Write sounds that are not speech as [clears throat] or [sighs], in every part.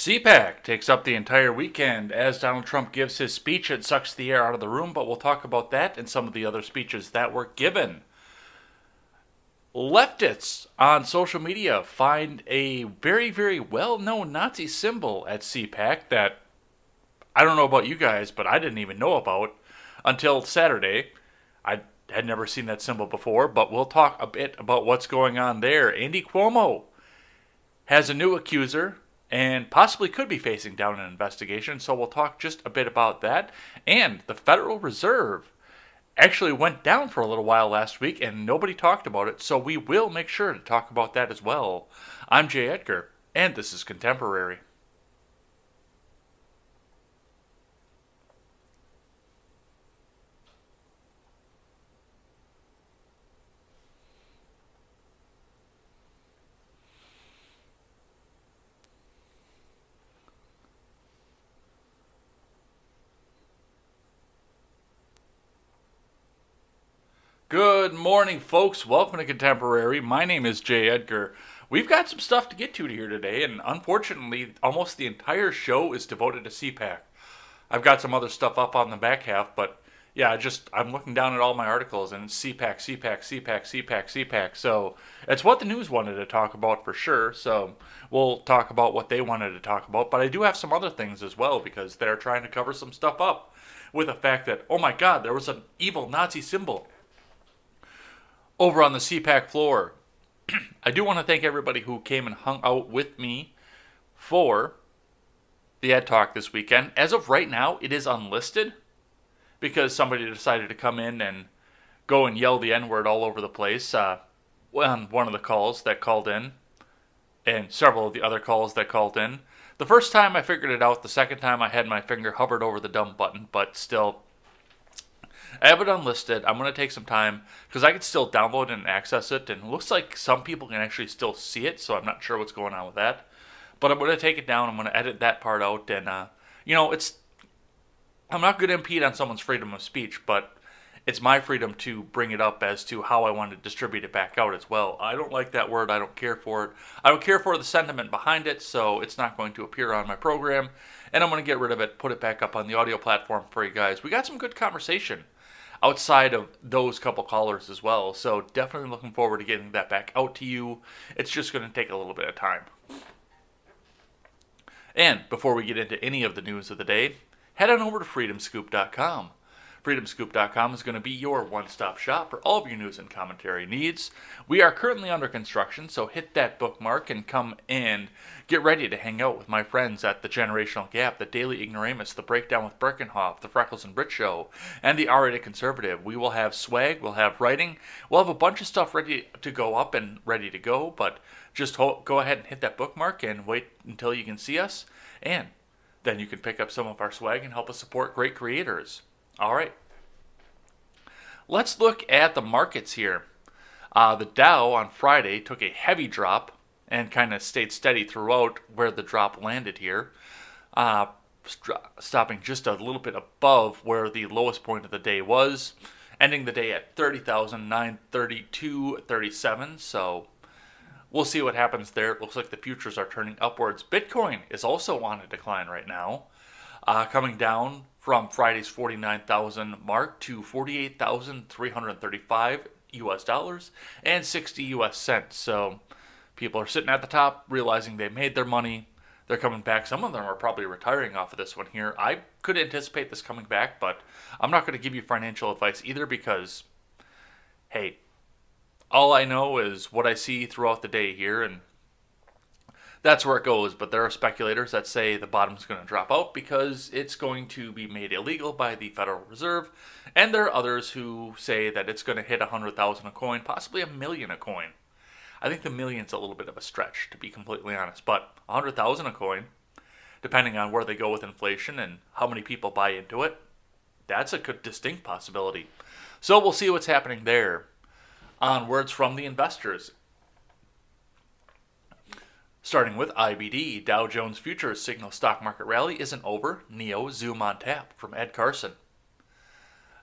CPAC takes up the entire weekend as Donald Trump gives his speech. It sucks the air out of the room, but we'll talk about that and some of the other speeches that were given. Leftists on social media find a very, very well known Nazi symbol at CPAC that I don't know about you guys, but I didn't even know about until Saturday. I had never seen that symbol before, but we'll talk a bit about what's going on there. Andy Cuomo has a new accuser and possibly could be facing down an investigation, so we'll talk just a bit about that. And the Federal Reserve actually went down for a little while last week and nobody talked about it, so we will make sure to talk about that as well. I'm Jay Edgar, and this is Contemporary. Good morning, folks. Welcome to Contemporary. My name is Jay Edgar. We've got some stuff to get to here today, and unfortunately, almost the entire show is devoted to CPAC. I've got some other stuff up on the back half, but yeah, I just I'm looking down at all my articles, and it's CPAC, CPAC, CPAC, CPAC, CPAC. So it's what the news wanted to talk about for sure. So we'll talk about what they wanted to talk about, but I do have some other things as well because they're trying to cover some stuff up with the fact that oh my God, there was an evil Nazi symbol over on the CPAC floor. [clears throat] I do want to thank everybody who came and hung out with me for the Ed Talk this weekend. As of right now, it is unlisted because somebody decided to come in and go and yell the N word all over the place uh, on one of the calls that called in, and several of the other calls that called in. The first time I figured it out, the second time I had my finger hovered over the dumb button, but still, I have it unlisted. I'm going to take some time because I can still download and access it, and it looks like some people can actually still see it, so I'm not sure what's going on with that. But I'm going to take it down. I'm going to edit that part out, and uh, you know, it's I'm not going to impede on someone's freedom of speech, but it's my freedom to bring it up as to how I want to distribute it back out as well. I don't like that word. I don't care for it. I don't care for the sentiment behind it, so it's not going to appear on my program. And I'm going to get rid of it, put it back up on the audio platform for you guys. We got some good conversation outside of those couple callers as well. So definitely looking forward to getting that back out to you. It's just going to take a little bit of time. And before we get into any of the news of the day, head on over to freedomscoop.com. FreedomScoop.com is going to be your one stop shop for all of your news and commentary needs. We are currently under construction, so hit that bookmark and come and get ready to hang out with my friends at the Generational Gap, the Daily Ignoramus, the Breakdown with Birkenhoff, the Freckles and Brit Show, and the R Conservative. We will have swag, we'll have writing, we'll have a bunch of stuff ready to go up and ready to go, but just ho- go ahead and hit that bookmark and wait until you can see us, and then you can pick up some of our swag and help us support great creators. All right. Let's look at the markets here. Uh, the Dow on Friday took a heavy drop and kind of stayed steady throughout where the drop landed here, uh, st- stopping just a little bit above where the lowest point of the day was, ending the day at 30,932.37. So we'll see what happens there. It looks like the futures are turning upwards. Bitcoin is also on a decline right now, uh, coming down from Friday's 49,000 mark to 48,335 US dollars and 60 US cents. So people are sitting at the top realizing they made their money. They're coming back. Some of them are probably retiring off of this one here. I could anticipate this coming back, but I'm not going to give you financial advice either because, hey, all I know is what I see throughout the day here, and that's where it goes. But there are speculators that say the bottom's going to drop out because it's going to be made illegal by the Federal Reserve, and there are others who say that it's going to hit a hundred thousand a coin, possibly a million a coin. I think the million's a little bit of a stretch, to be completely honest, but a hundred thousand a coin, depending on where they go with inflation and how many people buy into it, that's a distinct possibility. So we'll see what's happening there. On words from the investors. Starting with IBD, Dow Jones Futures signal stock market rally isn't over. NIO Zoom on tap from Ed Carson.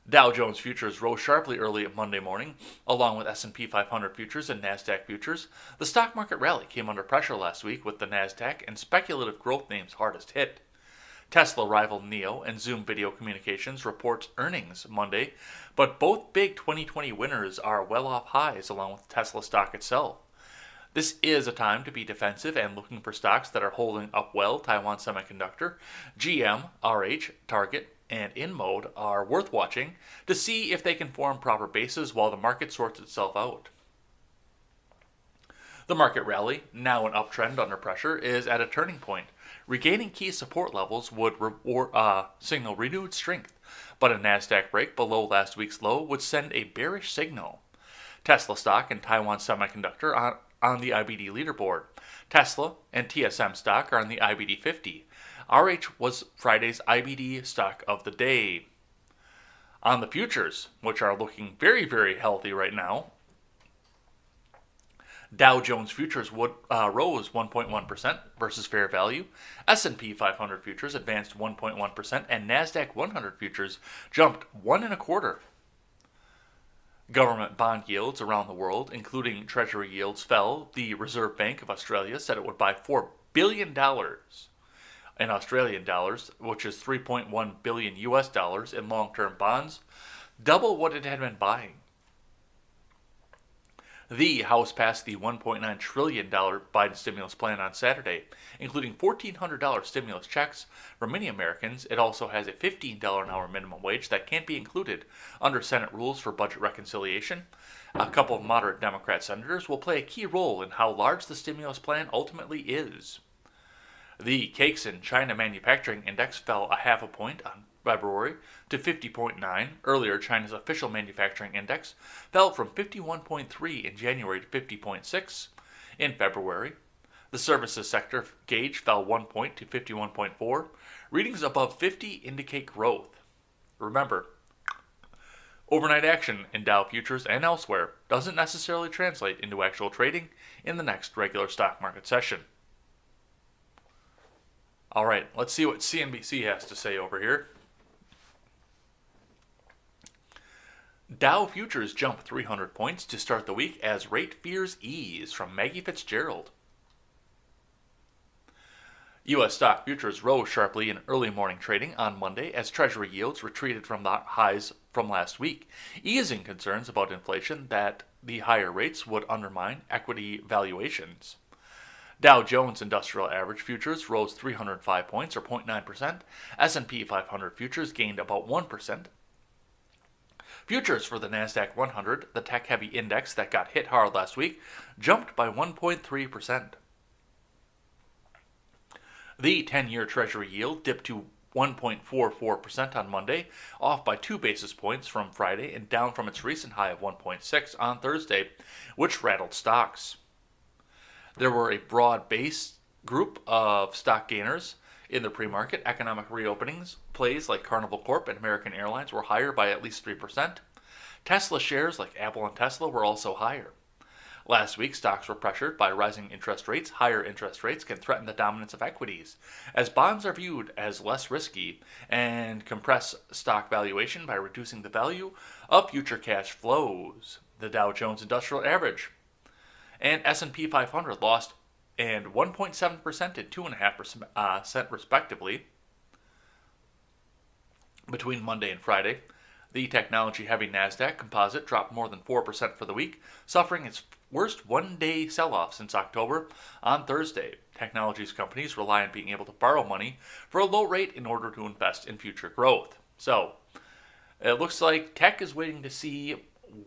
Dow Jones futures rose sharply early Monday morning, along with S&P 500 futures and Nasdaq futures. The stock market rally came under pressure last week with the Nasdaq and speculative growth names hardest hit. Tesla rival NIO and Zoom Video Communications reports earnings Monday, but both big 2020 winners are well off highs along with Tesla stock itself. This is a time to be defensive and looking for stocks that are holding up well. Taiwan Semiconductor, GM, RH, Target, and InMode are worth watching to see if they can form proper bases while the market sorts itself out. The market rally, now an uptrend under pressure, is at a turning point. Regaining key support levels would re- uh, signal renewed strength, but a Nasdaq break below last week's low would send a bearish signal. Tesla stock and Taiwan Semiconductor on the IBD leaderboard. Tesla and TSM stock are on the IBD 50. RH was Friday's IBD stock of the day. On the futures, which are looking very, very healthy right now, Dow Jones futures would, uh, rose 1.1% versus fair value. S&P 500 futures advanced 1.1%, and Nasdaq 100 futures jumped one and a quarter. Government bond yields around the world, including Treasury yields, fell. The Reserve Bank of Australia said it would buy four billion dollars in Australian dollars, which is 3.1 billion US dollars in long-term bonds, double what it had been buying. The House passed the $1.9 trillion Biden stimulus plan on Saturday, including $1,400 stimulus checks for many Americans. It also has a $15 an hour minimum wage that can't be included under Senate rules for budget reconciliation. A couple of moderate Democrat senators will play a key role in how large the stimulus plan ultimately is. The Caixin China Manufacturing Index fell a half a point on February to 50.9. Earlier, China's official manufacturing index fell from 51.3 in January to 50.6 in February. The services sector gauge fell 1 point to 51.4. Readings above 50 indicate growth. Remember, overnight action in Dow futures and elsewhere doesn't necessarily translate into actual trading in the next regular stock market session. All right, let's see what CNBC has to say over here. Dow futures jump 300 points to start the week as rate fears ease from Maggie Fitzgerald. U.S. stock futures rose sharply in early morning trading on Monday as Treasury yields retreated from the highs from last week, easing concerns about inflation that the higher rates would undermine equity valuations. Dow Jones Industrial Average futures rose 305 points or 0.9%. S&P 500 futures gained about 1%. Futures for the NASDAQ 100, the tech heavy index that got hit hard last week, jumped by 1.3%. The 10 year Treasury yield dipped to 1.44% on Monday, off by 2 basis points from Friday and down from its recent high of 1.6 on Thursday, which rattled stocks. There were a broad based group of stock gainers in the pre market, economic reopenings plays like Carnival Corp and American Airlines were higher by at least 3%. Tesla shares like Apple and Tesla were also higher. Last week, stocks were pressured by rising interest rates. Higher interest rates can threaten the dominance of equities, as bonds are viewed as less risky and compress stock valuation by reducing the value of future cash flows. The Dow Jones Industrial Average and S&P 500 lost and 1.7% and 2.5% uh, respectively between Monday and Friday. The technology heavy NASDAQ composite dropped more than 4% for the week, suffering its worst one day sell off since October. On Thursday, technologies companies rely on being able to borrow money for a low rate in order to invest in future growth. So, it looks like tech is waiting to see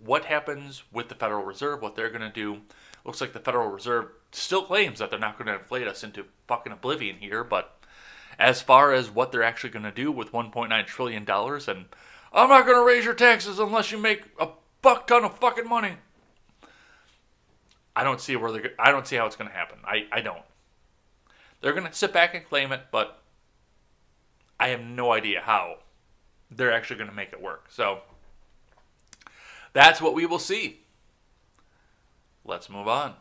what happens with the Federal Reserve, what they're going to do looks like the Federal Reserve still claims that they're not going to inflate us into fucking oblivion here, but as far as what they're actually going to do with 1.9 trillion dollars and I'm not going to raise your taxes unless you make a buck ton of fucking money. I don't see where they're I don't see how it's going to happen. I I don't. They're going to sit back and claim it, but I have no idea how they're actually going to make it work. So that's what we will see. Let's move on.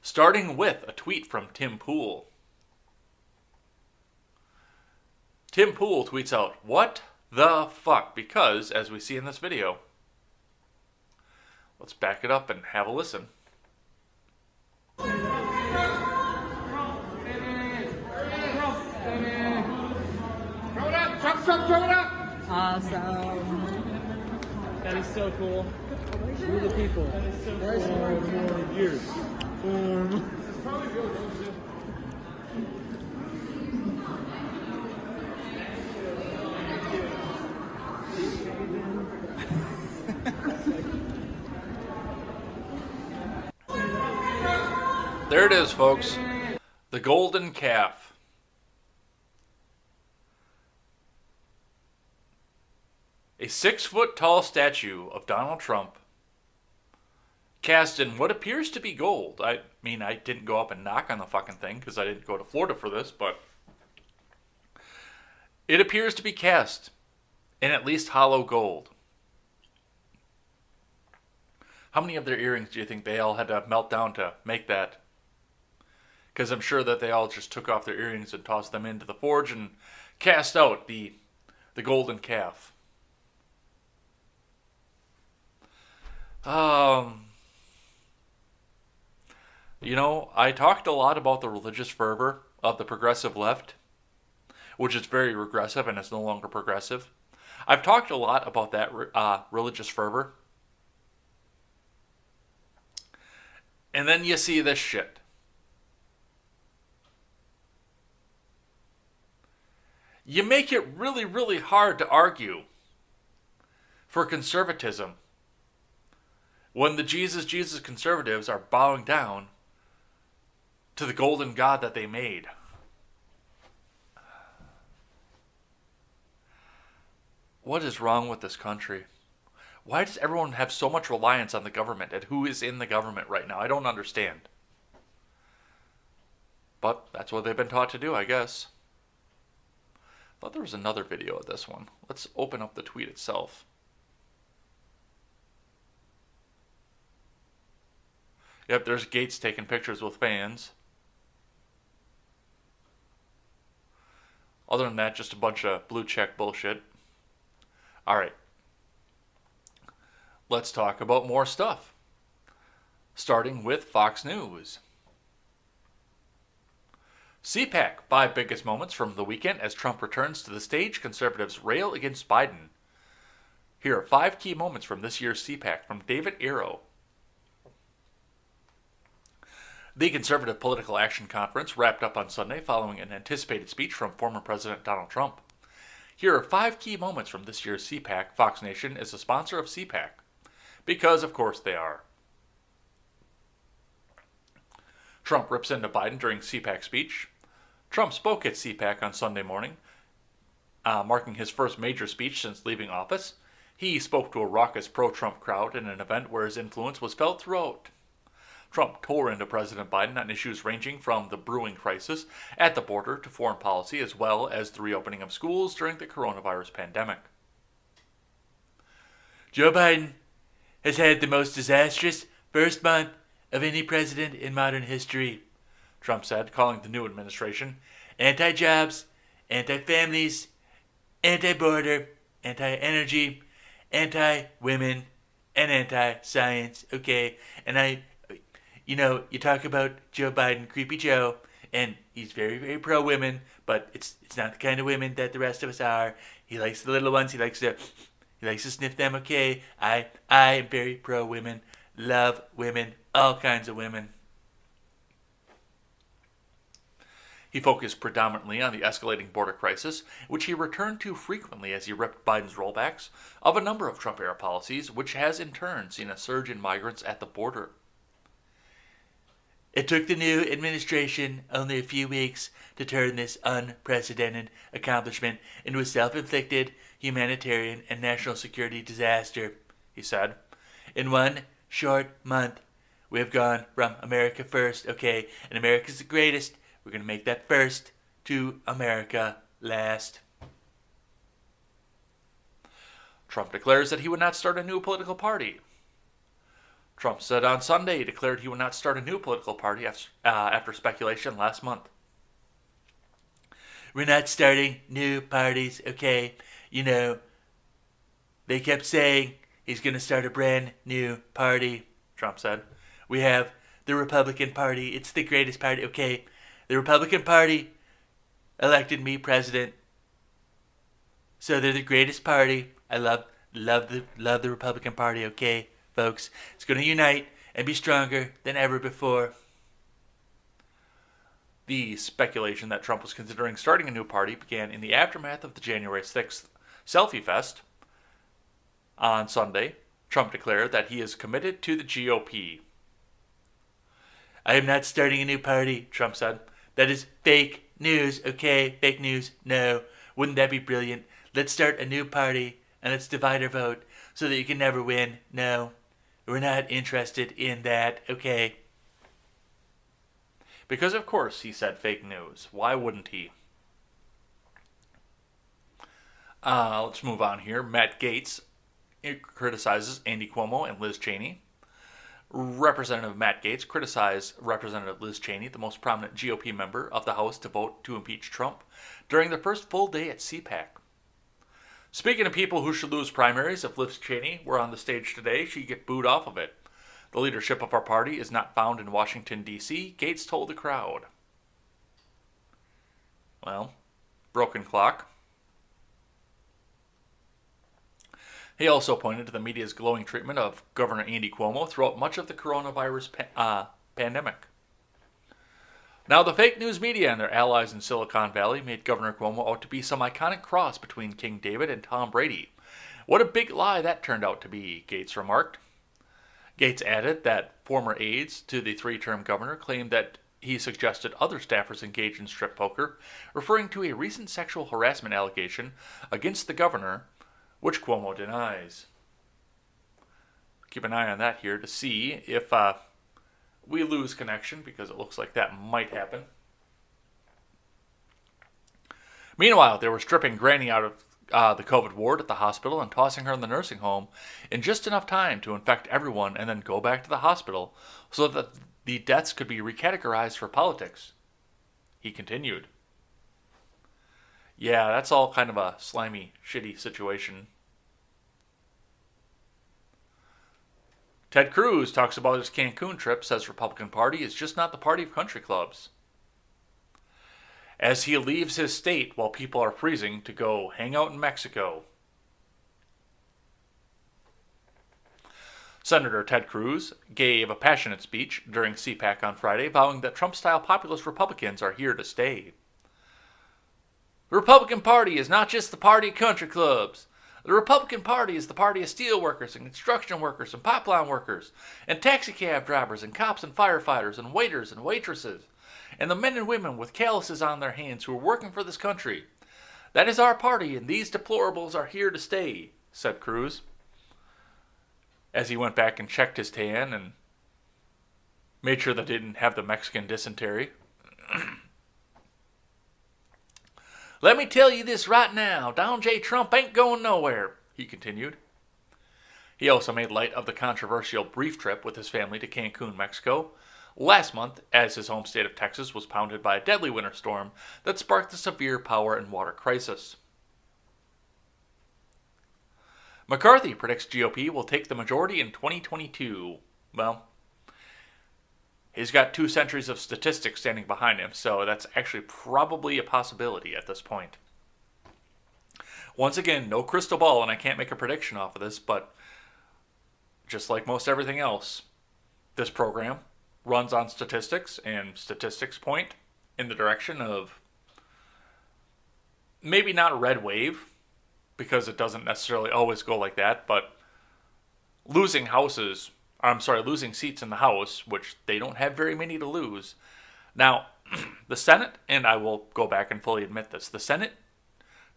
Starting with a tweet from Tim Pool. Tim Pool tweets out, What the fuck? Because, as we see in this video, let's back it up and have a listen. Awesome. That is so cool. We're the people. That is so cool. Four more years. Um, There it is, folks. The golden calf. A six foot tall statue of Donald Trump cast in what appears to be gold. I mean, I didn't go up and knock on the fucking thing because I didn't go to Florida for this, but it appears to be cast in at least hollow gold. How many of their earrings do you think they all had to melt down to make that? because I'm sure that they all just took off their earrings and tossed them into the forge and cast out the the golden calf. Um, you know, I talked a lot about the religious fervor of the progressive left, which is very regressive and is no longer progressive. I've talked a lot about that uh, religious fervor. And then you see this shit. you make it really, really hard to argue for conservatism when the Jesus, Jesus conservatives are bowing down to the golden God that they made. What is wrong with this country? Why does everyone have so much reliance on the government and who is in the government right now? I don't understand. But that's what they've been taught to do, I guess thought there was another video of this one. Let's open up the tweet itself. Yep, there's Gaetz taking pictures with fans. Other than that, just a bunch of blue check bullshit. Alright. Let's talk about more stuff. Starting with Fox News. CPAC, five biggest moments from the weekend as Trump returns to the stage, conservatives rail against Biden. Here are five key moments from this year's CPAC from David Aaro. The Conservative Political Action Conference wrapped up on Sunday following an anticipated speech from former President Donald Trump. Here are five key moments from this year's CPAC. Fox Nation is a sponsor of CPAC. Because, of course, they are. Trump rips into Biden during CPAC speech. Trump spoke at CPAC on Sunday morning, uh, marking his first major speech since leaving office. He spoke to a raucous pro Trump crowd in an event where his influence was felt throughout. Trump tore into President Biden on issues ranging from the brewing crisis at the border to foreign policy, as well as the reopening of schools during the coronavirus pandemic. Joe Biden has had the most disastrous first month of any president in modern history. Trump said, calling the new administration anti jobs, anti families, anti border, anti energy, anti women, and anti science. Okay. And I, you know, you talk about Joe Biden, creepy Joe, and he's very, very pro women, but it's it's not the kind of women that the rest of us are. He likes the little ones. He likes to he likes to sniff them. Okay, I I am very pro women. Love women, all kinds of women. He focused predominantly on the escalating border crisis, which he returned to frequently as he ripped Biden's rollbacks of a number of Trump era policies, which has in turn seen a surge in migrants at the border. It took the new administration only a few weeks to turn this unprecedented accomplishment into a self inflicted humanitarian and national security disaster, he said. In one short month, we have gone from America first, okay, and America's the greatest, we're going to make that first to America last. Trump declares that he would not start a new political party. Trump said on Sunday he declared he would not start a new political party after, uh, after speculation last month. we're not starting new parties, okay? You know, they kept saying he's going to start a brand new party, Trump said. We have the Republican Party. It's the greatest party, okay? The Republican Party elected me president. So they're the greatest party. I love love the love the Republican Party, okay, folks? It's going to unite and be stronger than ever before. The speculation that Trump was considering starting a new party began in the aftermath of the January 6th Selfie Fest. On Sunday, Trump declared that he is committed to the GOP. I am not starting a new party, Trump said. That is fake news, okay? Fake news, no. Wouldn't that be brilliant? Let's start a new party and let's divide our vote so that you can never win. No, we're not interested in that, okay? Because, of course, he said fake news. Why wouldn't he? Uh, let's move on here. Matt Gaetz criticizes Andy Cuomo and Liz Cheney. Representative Matt Gaetz criticized Representative Liz Cheney, the most prominent GOP member of the House, to vote to impeach Trump during the first full day at CPAC. Speaking of people who should lose primaries, if Liz Cheney were on the stage today, she'd get booed off of it. The leadership of our party is not found in Washington, D.C., Gaetz told the crowd. Well, broken clock. He also pointed to the media's glowing treatment of Governor Andy Cuomo throughout much of the coronavirus pa- uh, pandemic. Now, the fake news media and their allies in Silicon Valley made Governor Cuomo out to be some iconic cross between King David and Tom Brady. What a big lie that turned out to be, Gaetz remarked. Gaetz added that former aides to the three term governor claimed that he suggested other staffers engage in strip poker, referring to a recent sexual harassment allegation against the governor which Cuomo denies. Keep an eye on that here to see if uh, we lose connection because it looks like that might happen. Meanwhile, they were stripping Granny out of uh, the COVID ward at the hospital and tossing her in the nursing home in just enough time to infect everyone and then go back to the hospital so that the deaths could be recategorized for politics. He continued. Yeah, that's all kind of a slimy, shitty situation. Ted Cruz talks about his Cancun trip, says Republican Party is just not the party of country clubs. As he leaves his state while people are freezing to go hang out in Mexico. Senator Ted Cruz gave a passionate speech during CPAC on Friday, vowing that Trump style populist Republicans are here to stay. The Republican Party is not just the party of country clubs. The Republican Party is the party of steel workers and construction workers and pipeline workers and taxicab drivers and cops and firefighters and waiters and waitresses and the men and women with calluses on their hands who are working for this country. That is our party, and these deplorables are here to stay, said Cruz. As he went back and checked his tan and made sure that they didn't have the Mexican dysentery. [clears throat] Let me tell you this right now Donald J. Trump ain't going nowhere, he continued. He also made light of the controversial brief trip with his family to Cancun, Mexico, last month, as his home state of Texas was pounded by a deadly winter storm that sparked a severe power and water crisis. McCarthy predicts GOP will take the majority in 2022. Well, He's got two centuries of statistics standing behind him, so that's actually probably a possibility at this point. Once again, no crystal ball, and I can't make a prediction off of this, but just like most everything else, this program runs on statistics, and statistics point in the direction of maybe not red wave, because it doesn't necessarily always go like that, but losing houses I'm sorry, losing seats in the House, which they don't have very many to lose. Now, [clears throat] the Senate, and I will go back and fully admit this, the Senate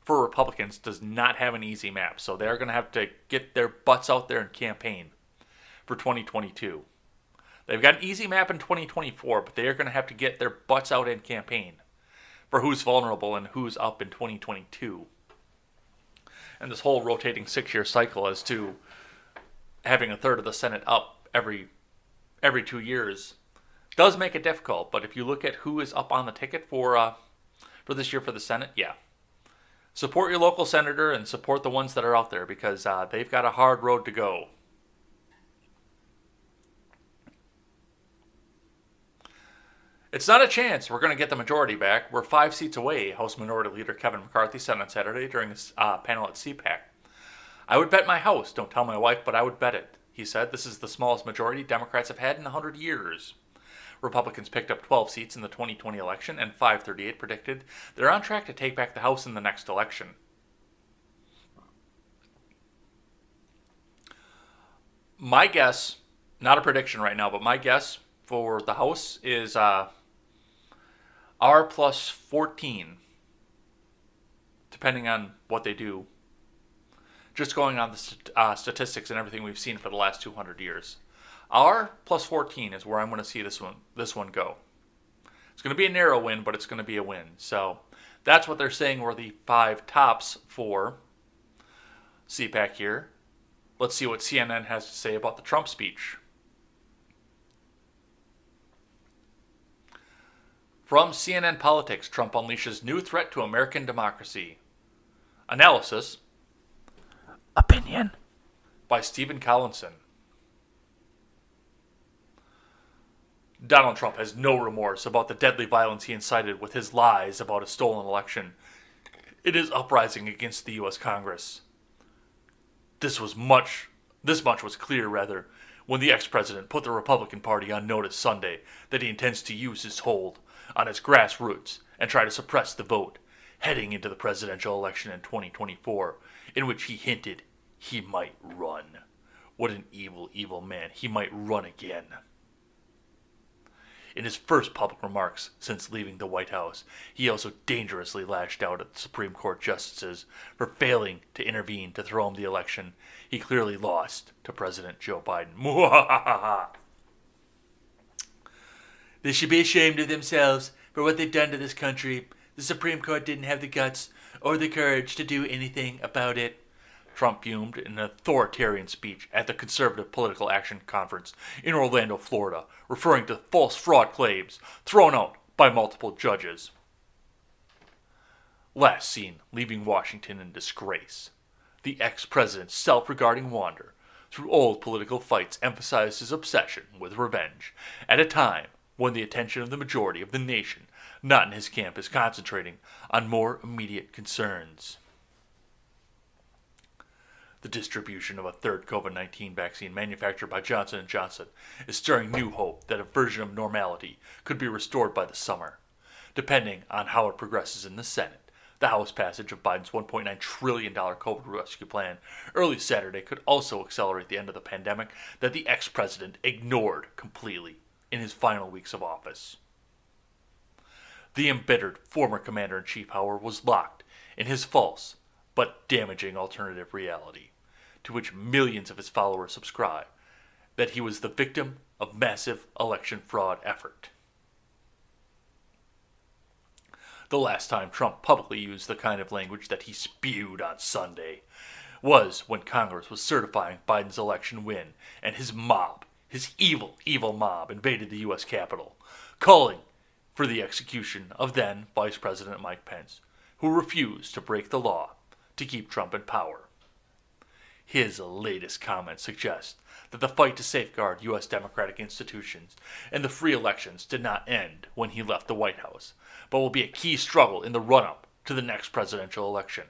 for Republicans does not have an easy map. So they're going to have to get their butts out there and campaign for 2022. They've got an easy map in 2024, but they are going to have to get their butts out and campaign for who's vulnerable and who's up in 2022. And this whole rotating six year cycle as to having a third of the Senate up every every two years does make it difficult. But if you look at who is up on the ticket for uh, for this year for the Senate, yeah. Support your local senator and support the ones that are out there because uh, they've got a hard road to go. It's not a chance we're going to get the majority back. We're five seats away, House Minority Leader Kevin McCarthy said on Saturday during his uh, panel at CPAC. I would bet my house, don't tell my wife, but I would bet it. He said this is the smallest majority Democrats have had in 100 years. Republicans picked up 12 seats in the 2020 election, and 538 predicted they're on track to take back the House in the next election. My guess, not a prediction right now, but my guess for the House is uh, R plus 14, depending on what they do. Just going on the st- uh, statistics and everything we've seen for the last 200 years. R plus 14 is where I'm going to see this one this one go. It's going to be a narrow win, but it's going to be a win. So that's what they're saying were the five tops for CPAC here. Let's see what CNN has to say about the Trump speech. From CNN Politics, Trump unleashes new threat to American democracy. Analysis. Opinion. By Stephen Collinson. Donald Trump has no remorse about the deadly violence he incited with his lies about a stolen election. It is uprising against the US Congress. This was much this much was clear rather when the ex-president put the Republican Party on notice Sunday that he intends to use his hold on its grassroots and try to suppress the vote heading into the presidential election in 2024 in which he hinted he might run. What an evil evil man. He might run again. In his first public remarks since leaving the White House, he also dangerously lashed out at the Supreme Court justices for failing to intervene to throw him the election he clearly lost to President Joe Biden. [laughs] they should be ashamed of themselves for what they've done to this country. The Supreme Court didn't have the guts or the courage to do anything about it. Trump fumed in an authoritarian speech at the Conservative Political Action Conference in Orlando, Florida, referring to false fraud claims thrown out by multiple judges. Last seen leaving Washington in disgrace, the ex president's self regarding wander through old political fights emphasized his obsession with revenge at a time when the attention of the majority of the nation, not in his camp, is concentrating on more immediate concerns. The distribution of a third COVID-19 vaccine manufactured by Johnson & Johnson is stirring new hope that a version of normality could be restored by the summer, depending on how it progresses in the Senate. The House passage of Biden's $1.9 trillion COVID rescue plan early Saturday could also accelerate the end of the pandemic that the ex president ignored completely in his final weeks of office. The embittered former commander in chief, however, was locked in his false but damaging alternative reality to which millions of his followers subscribe, that he was the victim of massive election fraud effort. The last time Trump publicly used the kind of language that he spewed on Sunday was when Congress was certifying Biden's election win and his mob, his evil, evil mob, invaded the U.S. Capitol, calling for the execution of then Vice President Mike Pence, who refused to break the law to keep Trump in power. His latest comments suggest that the fight to safeguard U.S. democratic institutions and the free elections did not end when he left the White House, but will be a key struggle in the run up to the next presidential election.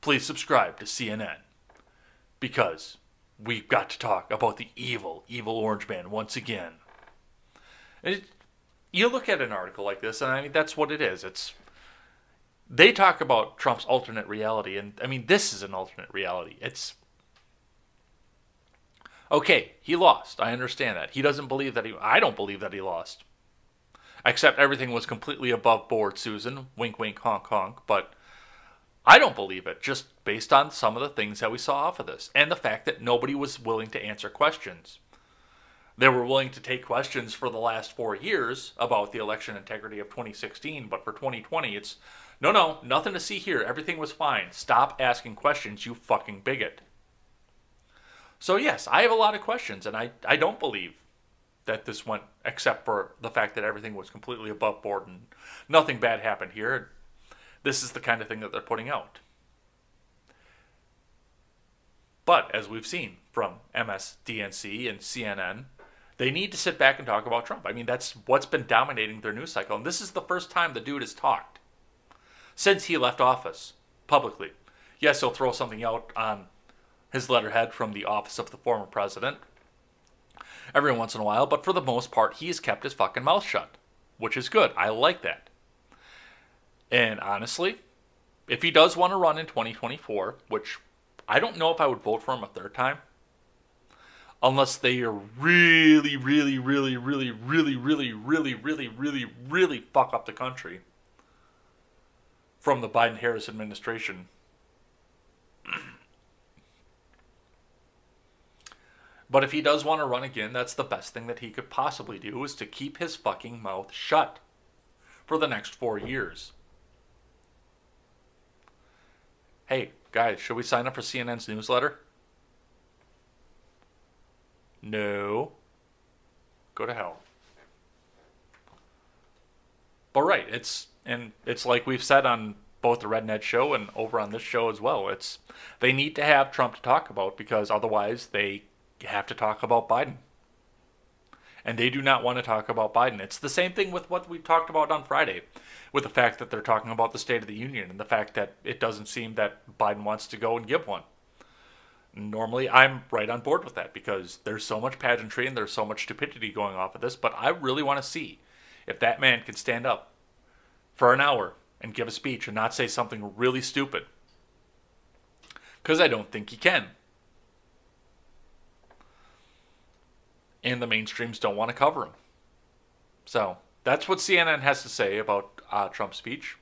Please subscribe to CNN because we've got to talk about the evil, evil Orange Man once again. It, you look at an article like this, and I mean, that's what it is. It's they talk about Trump's alternate reality, and I mean, this is an alternate reality. It's okay. He lost. I understand that. He doesn't believe that he. I don't believe that he lost. Except everything was completely above board, Susan. Wink, wink, honk, honk. But I don't believe it, just based on some of the things that we saw off of this, and the fact that nobody was willing to answer questions. They were willing to take questions for the last four years about the election integrity of 2016, but for 2020, it's no, no, nothing to see here. Everything was fine. Stop asking questions, you fucking bigot. So, yes, I have a lot of questions, and I, I don't believe that this went, except for the fact that everything was completely above board and nothing bad happened here. This is the kind of thing that they're putting out. But as we've seen from MSDNC and CNN, they need to sit back and talk about Trump. I mean, that's what's been dominating their news cycle. And this is the first time the dude has talked since he left office publicly. Yes, he'll throw something out on his letterhead from the office of the former president every once in a while, but for the most part, he has kept his fucking mouth shut, which is good. I like that. And honestly, if he does want to run in 2024, which I don't know if I would vote for him a third time, unless they are really, really, really, really, really, really, really, really, really, really fuck up the country from the Biden Harris administration. [clears throat] But if he does want to run again, that's the best thing that he could possibly do is to keep his fucking mouth shut for the next four years. Hey, guys, should we sign up for CNN's newsletter? No. Go to hell. But right, it's and it's like we've said on both the Red Net show and over on this show as well. It's they need to have Trump to talk about because otherwise they have to talk about Biden. And they do not want to talk about Biden. It's the same thing with what we talked about on Friday, with the fact that they're talking about the State of the Union and the fact that it doesn't seem that Biden wants to go and give one. Normally, I'm right on board with that because there's so much pageantry and there's so much stupidity going off of this, but I really want to see if that man can stand up for an hour and give a speech and not say something really stupid. Because I don't think he can. and the mainstreams don't want to cover him. So that's what CNN has to say about uh, Trump's speech.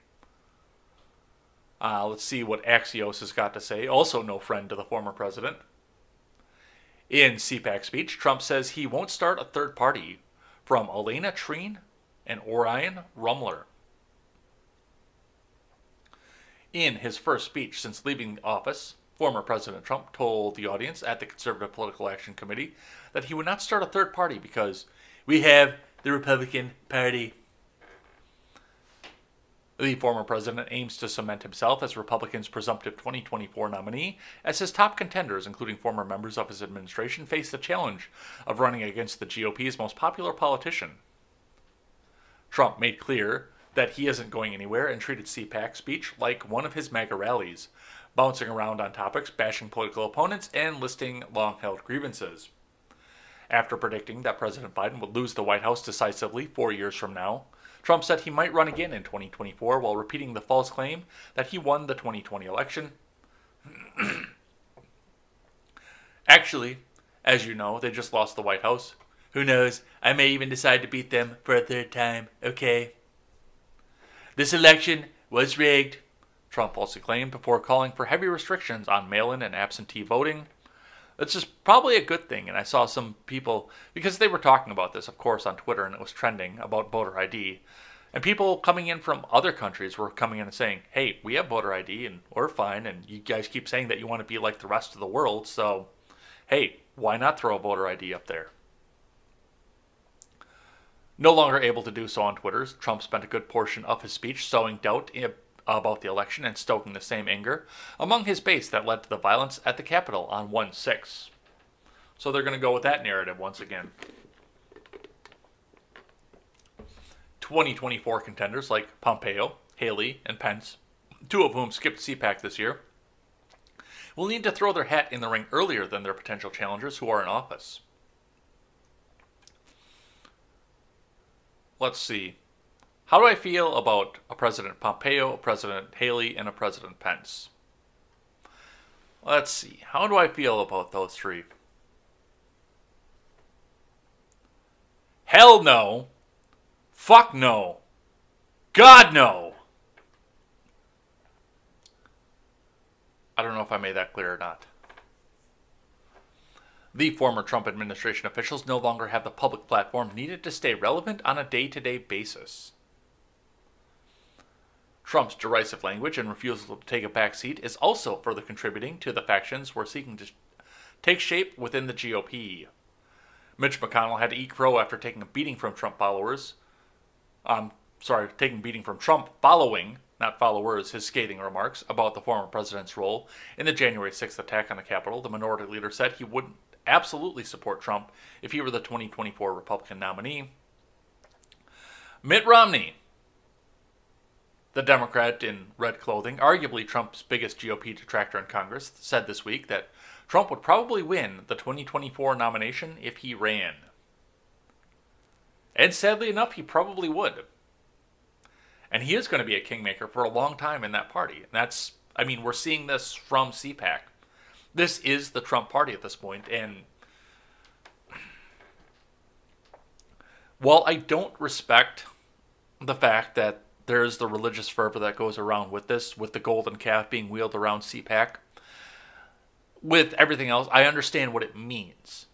Uh, let's see what Axios has got to say. Also, no friend to the former president. In CPAC speech, Trump says he won't start a third party from Alayna Treene and Orion Rumler. In his first speech since leaving office, Former President Trump told the audience at the Conservative Political Action Committee that he would not start a third party because we have the Republican Party. The former president aims to cement himself as Republicans' presumptive 2024 nominee, as his top contenders, including former members of his administration, face the challenge of running against the GOP's most popular politician. Trump made clear that he isn't going anywhere and treated CPAC speech like one of his MAGA rallies, bouncing around on topics, bashing political opponents, and listing long held grievances. After predicting that President Biden would lose the White House decisively four years from now, Trump said he might run again in 2024 while repeating the false claim that he won the 2020 election. [clears throat] Actually, as you know, they just lost the White House. Who knows? I may even decide to beat them for a third time, okay? This election was rigged. Trump also claimed before calling for heavy restrictions on mail in and absentee voting. This is probably a good thing, and I saw some people, because they were talking about this, of course, on Twitter, and it was trending about voter ID. And people coming in from other countries were coming in and saying, hey, we have voter ID and we're fine, and you guys keep saying that you want to be like the rest of the world, so hey, why not throw a voter ID up there? No longer able to do so on Twitter, Trump spent a good portion of his speech sowing doubt eh, about the election and stoking the same anger among his base that led to the violence at the Capitol on 1 6. So they're going to go with that narrative once again. 2024 contenders like Pompeo, Haley, and Pence, two of whom skipped CPAC this year, will need to throw their hat in the ring earlier than their potential challengers who are in office. Let's see. How do I feel about a President Pompeo, a President Haley, and a President Pence? Let's see. How do I feel about those three? Hell no. Fuck no. God no. I don't know if I made that clear or not. The former Trump administration officials no longer have the public platform needed to stay relevant on a day to day basis. Trump's derisive language and refusal to take a back seat is also further contributing to the factions we're seeking to take shape within the GOP. Mitch McConnell had to eat crow after taking a beating from Trump followers. Um, sorry, taking beating from Trump following, not followers, his scathing remarks about the former president's role in the January 6th attack on the Capitol. The minority leader said he wouldn't absolutely support Trump if he were the 2024 Republican nominee. Mitt Romney, the Democrat in red clothing, arguably Trump's biggest GOP detractor in Congress, said this week that Trump would probably win the 2024 nomination if he ran. And sadly enough, he probably would. And he is going to be a kingmaker for a long time in that party. And that's, I mean, we're seeing this from CPAC. This is the Trump party at this point, and while I don't respect the fact that there's the religious fervor that goes around with this, with the golden calf being wheeled around CPAC, with everything else, I understand what it means.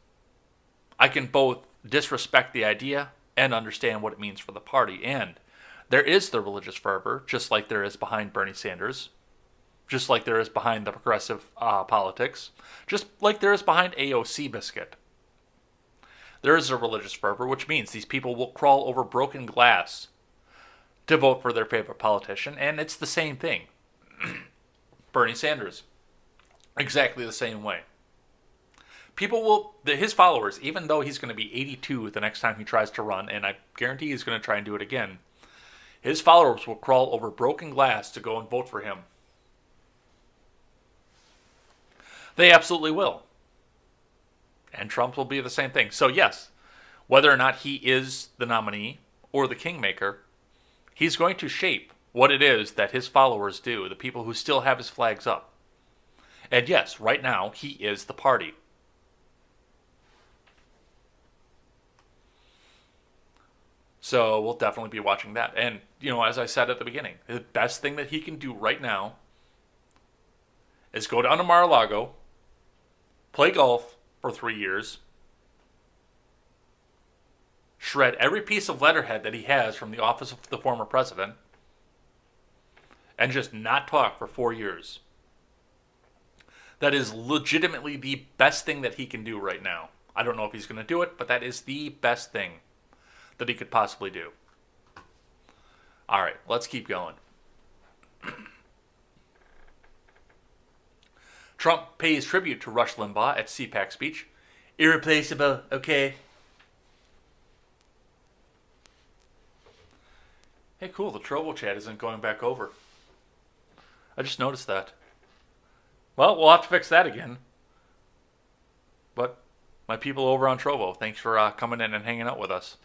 I can both disrespect the idea and understand what it means for the party. And there is the religious fervor, just like there is behind Bernie Sanders just like there is behind the progressive uh, politics, just like there is behind AOC Biscuit. There is a religious fervor, which means these people will crawl over broken glass to vote for their favorite politician, and it's the same thing. [clears throat] Bernie Sanders, exactly the same way. People will, his followers, even though he's going to be 82 the next time he tries to run, and I guarantee he's going to try and do it again, his followers will crawl over broken glass to go and vote for him. They absolutely will. And Trump will be the same thing. So, yes, whether or not he is the nominee or the kingmaker, he's going to shape what it is that his followers do, the people who still have his flags up. And yes, right now, he is the party. So we'll definitely be watching that. And, you know, as I said at the beginning, the best thing that he can do right now is go down to Mar a Lago, play golf for three years, shred every piece of letterhead that he has from the office of the former president, and just not talk for four years. That is legitimately the best thing that he can do right now. I don't know if he's going to do it, but that is the best thing that he could possibly do. All right, let's keep going. Trump pays tribute to Rush Limbaugh at CPAC speech. Irreplaceable, okay. Hey, cool, the Trovo chat isn't going back over. I just noticed that. Well, we'll have to fix that again. But my people over on Trovo, thanks for uh, coming in and hanging out with us.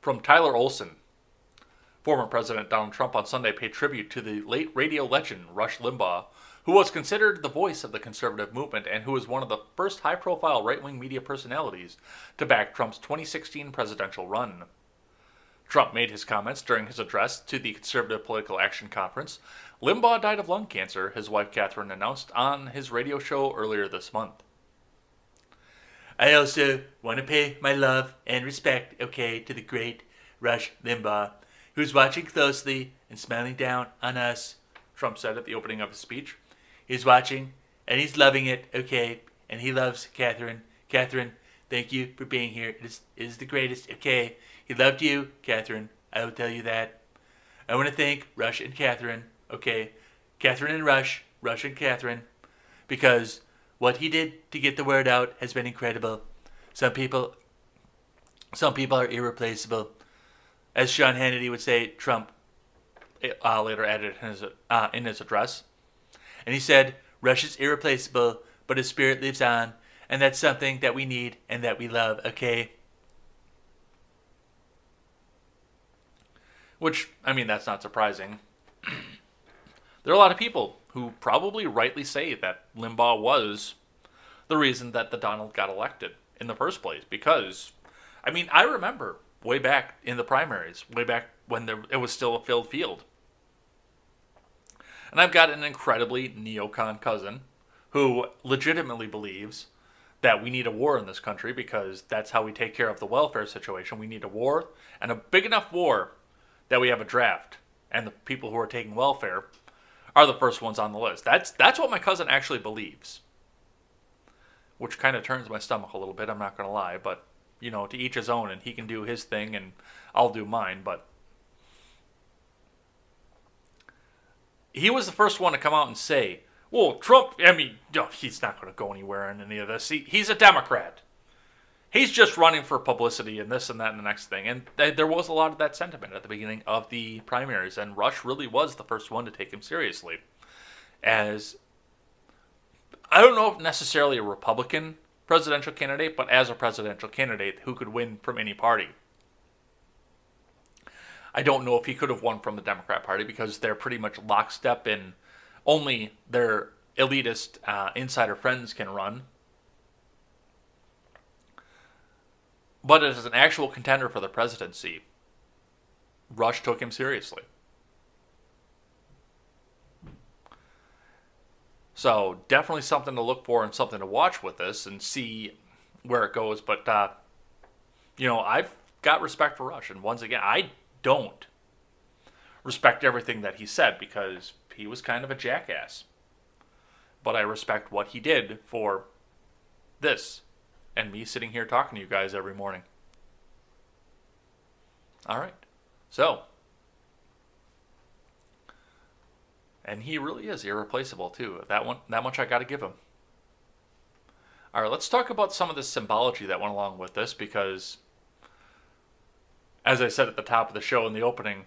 From Tyler Olson. Former President Donald Trump on Sunday paid tribute to the late radio legend Rush Limbaugh, who was considered the voice of the conservative movement and who was one of the first high profile right wing media personalities to back Trump's 2016 presidential run. Trump made his comments during his address to the Conservative Political Action Conference. Limbaugh died of lung cancer, his wife Catherine announced on his radio show earlier this month. I also want to pay my love and respect, okay, to the great Rush Limbaugh who's watching closely and smiling down on us, Trump said at the opening of his speech. He's watching and he's loving it, okay, and he loves Catherine. Catherine, thank you for being here. It is, it is the greatest, okay. He loved you, Catherine. I will tell you that. I want to thank Rush and Catherine, okay. Catherine and Rush, Rush and Catherine, because what he did to get the word out has been incredible. Some people, some people are irreplaceable as Sean Hannity would say, Trump uh, later added in his, uh, in his address. And he said, Rush is irreplaceable, but his spirit lives on, and that's something that we need and that we love, okay? Which, I mean, that's not surprising. [clears throat] there are a lot of people who probably rightly say that Limbaugh was the reason that the Donald got elected in the first place. Because, I mean, I remember way back in the primaries, way back when there, it was still a filled field. And I've got an incredibly neocon cousin who legitimately believes that we need a war in this country because that's how we take care of the welfare situation. We need a war and a big enough war that we have a draft and the people who are taking welfare are the first ones on the list. That's that's what my cousin actually believes. which kind of turns my stomach a little bit. I'm not going to lie, but you know, to each his own, and he can do his thing, and I'll do mine. But he was the first one to come out and say, "Well, Trump. I mean, he's not going to go anywhere in any of this. He, he's a Democrat. He's just running for publicity and this and that and the next thing." And th- there was a lot of that sentiment at the beginning of the primaries, and Rush really was the first one to take him seriously, as I don't know if necessarily a Republican presidential candidate, but as a presidential candidate who could win from any party. I don't know if he could have won from the Democrat Party because they're pretty much lockstep in only their elitist uh, insider friends can run. But as an actual contender for the presidency, Rush took him seriously. So definitely something to look for and something to watch with this and see where it goes. But uh, you know, I've got respect for Rush, and once again, I don't respect everything that he said because he was kind of a jackass. But I respect what he did for this and me sitting here talking to you guys every morning. All right. So, and he really is irreplaceable too. That one, that much I got to give him. All right, let's talk about some of the symbology that went along with this because, as I said at the top of the show in the opening,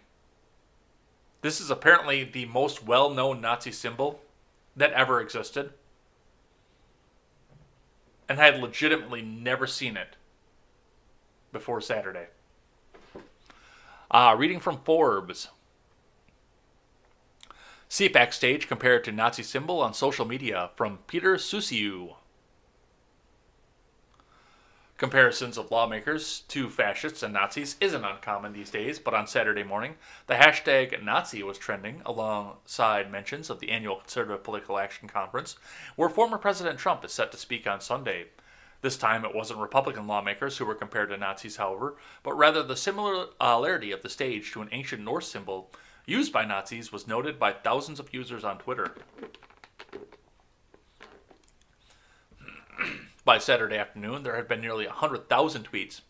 this is apparently the most well-known Nazi symbol that ever existed, and had legitimately never seen it before Saturday. Uh, reading from Forbes. CPAC stage compared to Nazi symbol on social media from Peter Suciu. Comparisons of lawmakers to fascists and Nazis isn't uncommon these days, but on Saturday morning, the hashtag Nazi was trending alongside mentions of the annual Conservative Political Action Conference, where former President Trump is set to speak on Sunday. This time it wasn't Republican lawmakers who were compared to Nazis, however, but rather the similarity of the stage to an ancient Norse symbol used by Nazis was noted by thousands of users on Twitter. [clears throat] by Saturday afternoon, there had been nearly 100,000 tweets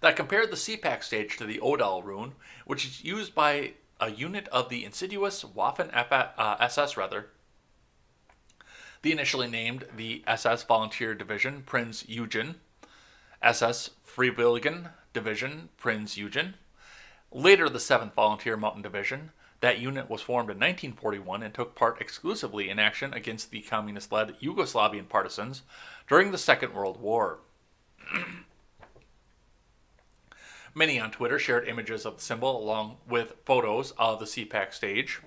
that compared the CPAC stage to the Odal rune, which is used by a unit of the insidious Waffen SS, uh, rather. The initially named the SS Volunteer Division Prinz Eugen, SS Freiwilligen Division Prinz Eugen, Later, the 7th Volunteer Mountain Division. That unit was formed in 1941 and took part exclusively in action against the communist led Yugoslavian partisans during the Second World War. [clears throat] Many on Twitter shared images of the symbol along with photos of the CPAC stage.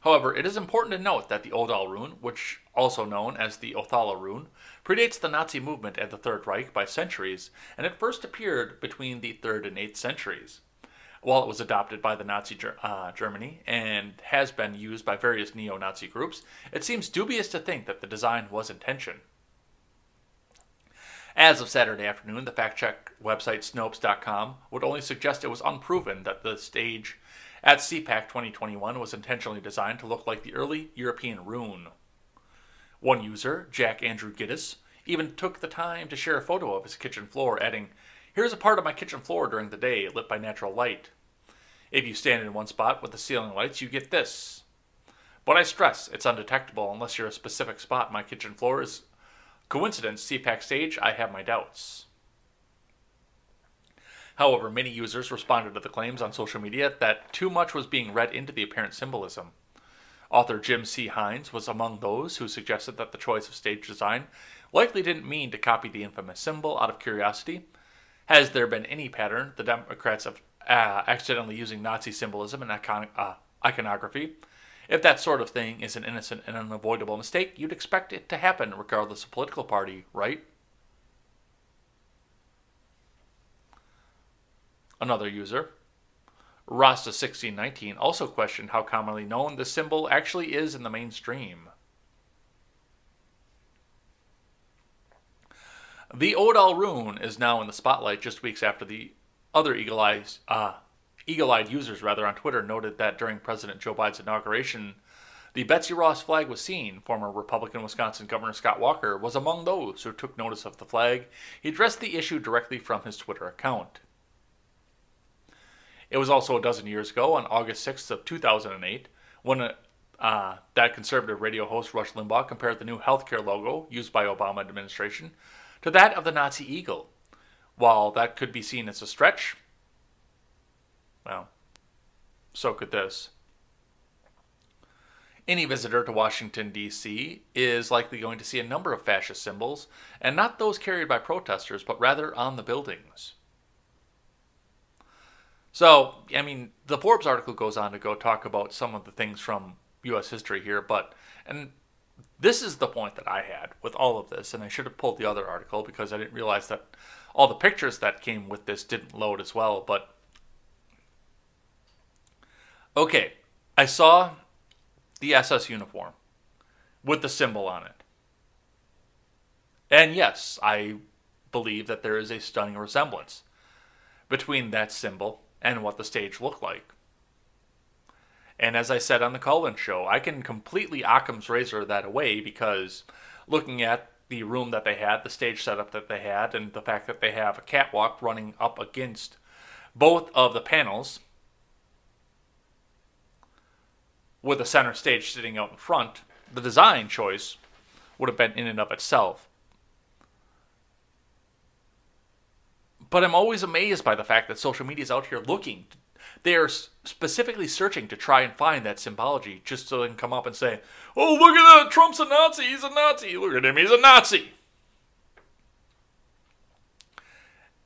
However, it is important to note that the Odal rune, which also known as the Othala rune, predates the Nazi movement and the Third Reich by centuries, and it first appeared between the 3rd and 8th centuries. While it was adopted by the Nazi uh, Germany and has been used by various neo Nazi groups, it seems dubious to think that the design was intention. As of Saturday afternoon, the fact check website Snopes.com would only suggest it was unproven that the stage at CPAC 2021 was intentionally designed to look like the early European rune. One user, Jack Andrew Giddis, even took the time to share a photo of his kitchen floor, adding, Here's a part of my kitchen floor during the day, lit by natural light. If you stand in one spot with the ceiling lights, you get this. But I stress, it's undetectable unless you're a specific spot my kitchen floor is. Coincidence, CPAC stage, I have my doubts. However, many users responded to the claims on social media that too much was being read into the apparent symbolism. Author Jim C. Hines was among those who suggested that the choice of stage design likely didn't mean to copy the infamous symbol out of curiosity. Has there been any pattern the Democrats of uh, accidentally using Nazi symbolism and icon- uh, iconography? If that sort of thing is an innocent and unavoidable mistake, you'd expect it to happen regardless of political party, right? Another user, Rasta1619, also questioned how commonly known the symbol actually is in the mainstream. The Odal rune is now in the spotlight just weeks after the other eagle-eyed, uh, eagle-eyed users rather on Twitter noted that during President Joe Biden's inauguration, The Betsy Ross flag was seen. Former Republican Wisconsin Governor Scott Walker was among those who took notice of the flag. He addressed the issue directly from his Twitter account. It was also a dozen years ago, on August 6th of 2008, when uh, that conservative radio host Rush Limbaugh compared the new healthcare logo used by Obama administration to that of the Nazi eagle. While that could be seen as a stretch, well, so could this. Any visitor to Washington, D.C. is likely going to see a number of fascist symbols, and not those carried by protesters, but rather on the buildings. So, I mean, the Forbes article goes on to go talk about some of the things from U.S. history here, but, and this is the point that I had with all of this, and I should have pulled the other article because I didn't realize that all the pictures that came with this didn't load as well, but. Okay, I saw the SS uniform with the symbol on it. And yes, I believe that there is a stunning resemblance between that symbol and what the stage looked like. And as I said on the Colin show, I can completely Occam's razor that away because looking at the room that they had, the stage setup that they had, and the fact that they have a catwalk running up against both of the panels with the center stage sitting out in front, the design choice would have been in and of itself. But I'm always amazed by the fact that social media is out here looking. They are specifically searching to try and find that symbology just so they can come up and say, oh, look at that, Trump's a Nazi, he's a Nazi, look at him, he's a Nazi.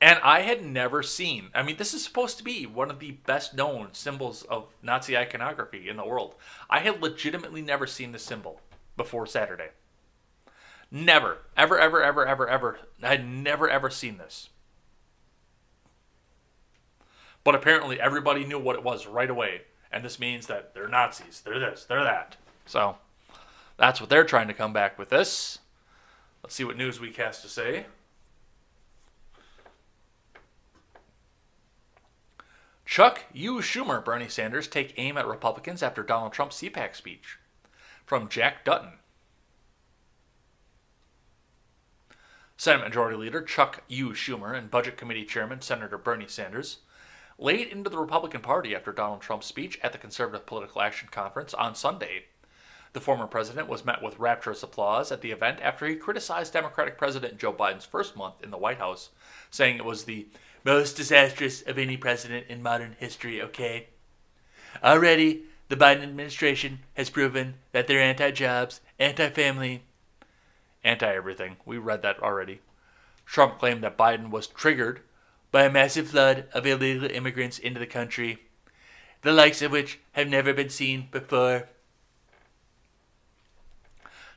And I had never seen, I mean, this is supposed to be one of the best known symbols of Nazi iconography in the world. I had legitimately never seen this symbol before Saturday. Never, ever, ever, ever, ever, ever. I had never, ever seen this. But apparently everybody knew what it was right away. And this means that they're Nazis, they're this, they're that. So that's what they're trying to come back with this. Let's see what Newsweek has to say. Chuck U. Schumer, Bernie Sanders take aim at Republicans after Donald Trump's CPAC speech. From Jack Dutton. Senate Majority Leader Chuck U. Schumer and Budget Committee Chairman Senator Bernie Sanders laid into the Republican Party after Donald Trump's speech at the Conservative Political Action Conference on Sunday. The former president was met with rapturous applause at the event after he criticized Democratic President Joe Biden's first month in the White House, saying it was the most disastrous of any president in modern history, okay? Already, the Biden administration has proven that they're anti jobs, anti family, anti everything. We read that already. Trump claimed that Biden was triggered by a massive flood of illegal immigrants into the country, the likes of which have never been seen before.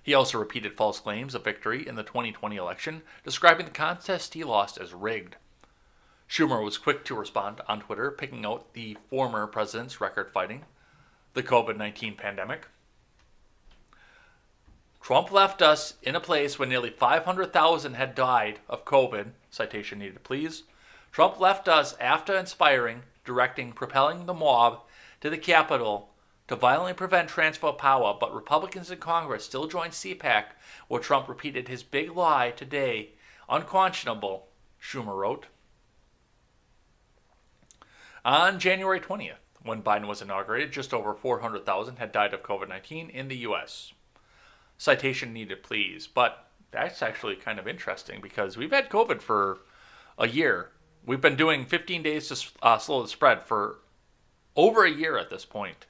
He also repeated false claims of victory in the 2020 election, describing the contest he lost as rigged. Schumer was quick to respond on Twitter, picking out the former president's record fighting the COVID 19 pandemic. Trump left us in a place where nearly 500,000 had died of COVID. Citation needed, please. Trump left us after inspiring, directing, propelling the mob to the Capitol to violently prevent transfer of power, but Republicans in Congress still joined CPAC, where Trump repeated his big lie today. Unconscionable, Schumer wrote. On January 20th, when Biden was inaugurated, just over 400,000 had died of COVID 19 in the U.S. Citation needed, please. But that's actually kind of interesting because we've had COVID for a year. We've been doing 15 days to uh, slow the spread for over a year at this point.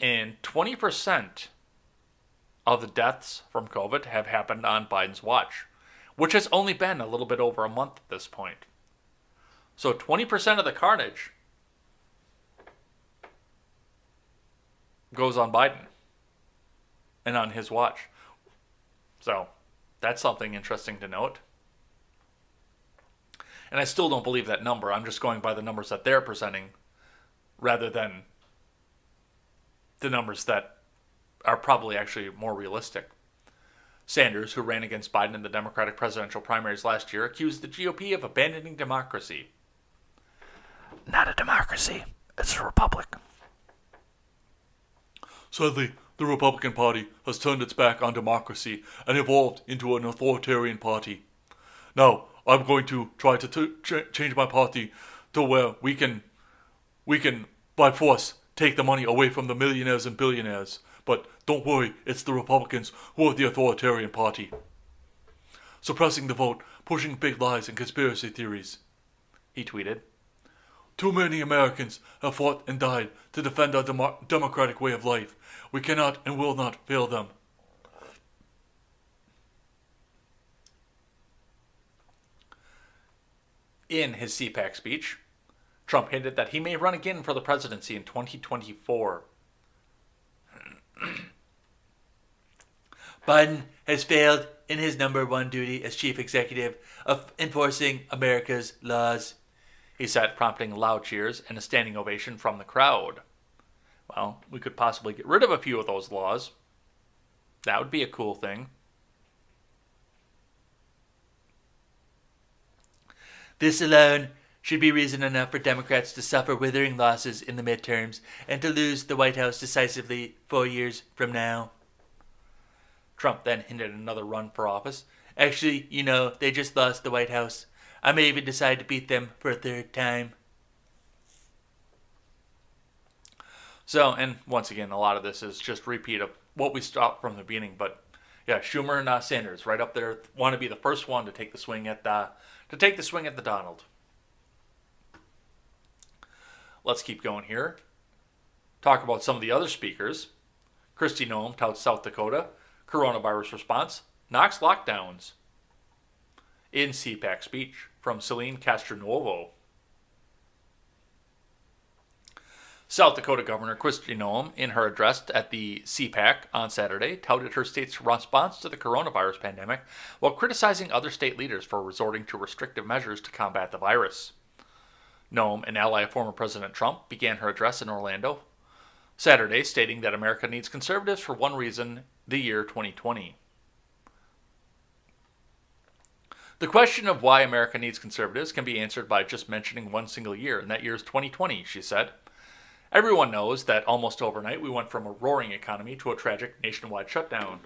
And 20% of the deaths from COVID have happened on Biden's watch, which has only been a little bit over a month at this point. So 20% of the carnage goes on Biden and on his watch. So that's something interesting to note. And I still don't believe that number. I'm just going by the numbers that they're presenting rather than the numbers that are probably actually more realistic. Sanders, who ran against Biden in the Democratic presidential primaries last year, accused the GOP of abandoning democracy. Not a democracy, it's a republic. Sadly, the Republican Party has turned its back on democracy and evolved into an authoritarian party. Now, I'm going to try to t- ch- change my party to where we can, we can, by force, take the money away from the millionaires and billionaires. But don't worry, it's the Republicans who are the authoritarian party. Suppressing the vote, pushing big lies and conspiracy theories. He tweeted. Too many Americans have fought and died to defend our demo- democratic way of life. We cannot and will not fail them. In his CPAC speech, Trump hinted that he may run again for the presidency in 2024. [clears throat] Biden has failed in his number one duty as chief executive of enforcing America's laws, he said, prompting loud cheers and a standing ovation from the crowd. Well, we could possibly get rid of a few of those laws. That would be a cool thing. This alone should be reason enough for Democrats to suffer withering losses in the midterms and to lose the White House decisively four years from now. Trump then hinted another run for office. Actually, you know, they just lost the White House. I may even decide to beat them for a third time. So, and once again, a lot of this is just repeat of what we stopped from the beginning. But yeah, Schumer and uh, Sanders right up there want to be the first one to take the swing at the to take the swing at the Donald. Let's keep going here. Talk about some of the other speakers. Kristi Noem touts South Dakota coronavirus response knocks lockdowns. In CPAC speech from Celine Castronuovo. South Dakota Governor Kristi Noem, in her address at the CPAC on Saturday, touted her state's response to the coronavirus pandemic while criticizing other state leaders for resorting to restrictive measures to combat the virus. Noem, an ally of former President Trump, began her address in Orlando Saturday, stating that America needs conservatives for one reason the year 2020. The question of why America needs conservatives can be answered by just mentioning one single year, and that year is 2020, she said. Everyone knows that almost overnight we went from a roaring economy to a tragic nationwide shutdown.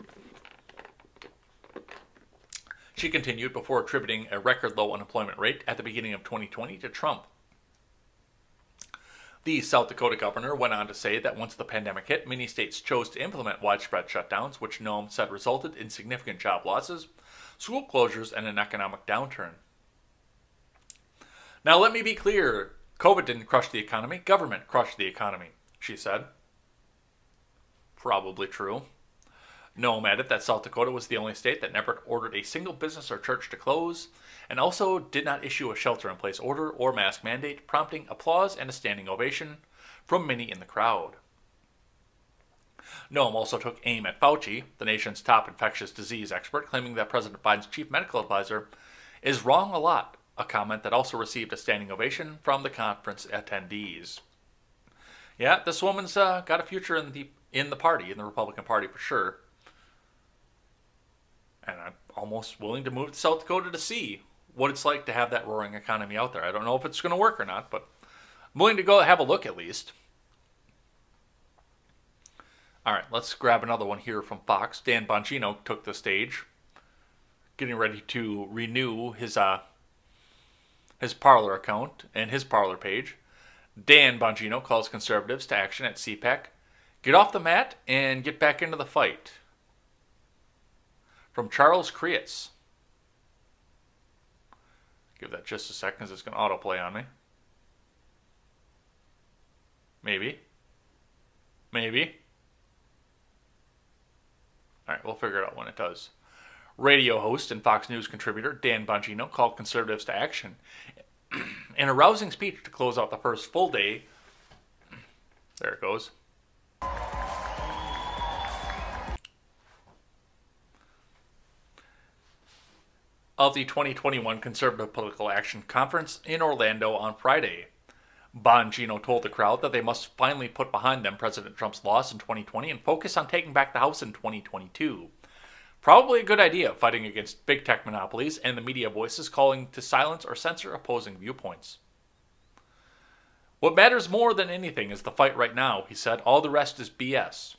She continued before attributing a record low unemployment rate at the beginning of 2020 to Trump. The South Dakota governor went on to say that once the pandemic hit, many states chose to implement widespread shutdowns, which Noem said resulted in significant job losses, school closures, and an economic downturn. Now, let me be clear COVID didn't crush the economy, government crushed the economy, she said. Probably true. Noem added that South Dakota was the only state that never ordered a single business or church to close, and also did not issue a shelter in place order or mask mandate, prompting applause and a standing ovation from many in the crowd. Noem also took aim at Fauci, the nation's top infectious disease expert, claiming that President Biden's chief medical advisor is wrong a lot a comment that also received a standing ovation from the conference attendees. Yeah, this woman's uh, got a future in the in the party, in the Republican Party for sure. And I'm almost willing to move to South Dakota to see what it's like to have that roaring economy out there. I don't know if it's going to work or not, but I'm willing to go have a look at least. All right, let's grab another one here from Fox. Dan Bongino took the stage, getting ready to renew his uh, his Parler account, and his Parler page. Dan Bongino calls conservatives to action at CPAC. Get off the mat and get back into the fight. From Charles Creitz. Give that just a second because it's going to autoplay on me. Maybe. Maybe. All right, we'll figure it out when it does. Radio host and Fox News contributor Dan Bongino called conservatives to action [clears throat] in a rousing speech to close out the first full day. [clears throat] There it goes. Of the 2021 Conservative Political Action Conference in Orlando on Friday. Bongino told the crowd that they must finally put behind them President Trump's loss in 2020 and focus on taking back the House in 2022. Probably a good idea fighting against big tech monopolies and the media voices calling to silence or censor opposing viewpoints. What matters more than anything is the fight right now, he said. All the rest is BS.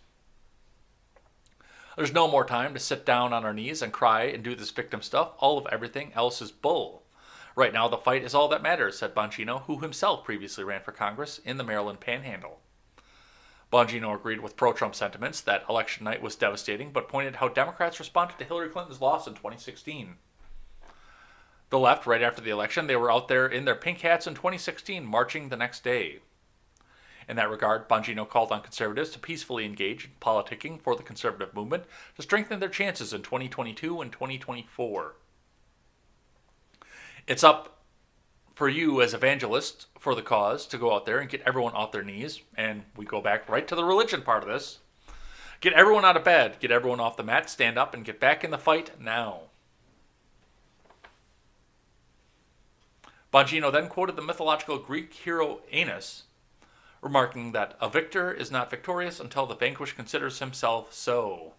There's no more time to sit down on our knees and cry and do this victim stuff. All of everything else is bull. Right now, the fight is all that matters, said Bongino, who himself previously ran for Congress in the Maryland Panhandle. Bongino agreed with pro Trump sentiments that election night was devastating, but pointed how Democrats responded to Hillary Clinton's loss in 2016. The left, right after the election, they were out there in their pink hats in 2016, marching the next day. In that regard, Bongino called on conservatives to peacefully engage in politicking for the conservative movement to strengthen their chances in 2022 and 2024 it's up for you as evangelists for the cause to go out there and get everyone off their knees. And we go back right to the religion part of this. Get everyone out of bed, get everyone off the mat, stand up, and get back in the fight now. Bongino then quoted the mythological Greek hero Aeneas, remarking that a victor is not victorious until the vanquished considers himself so.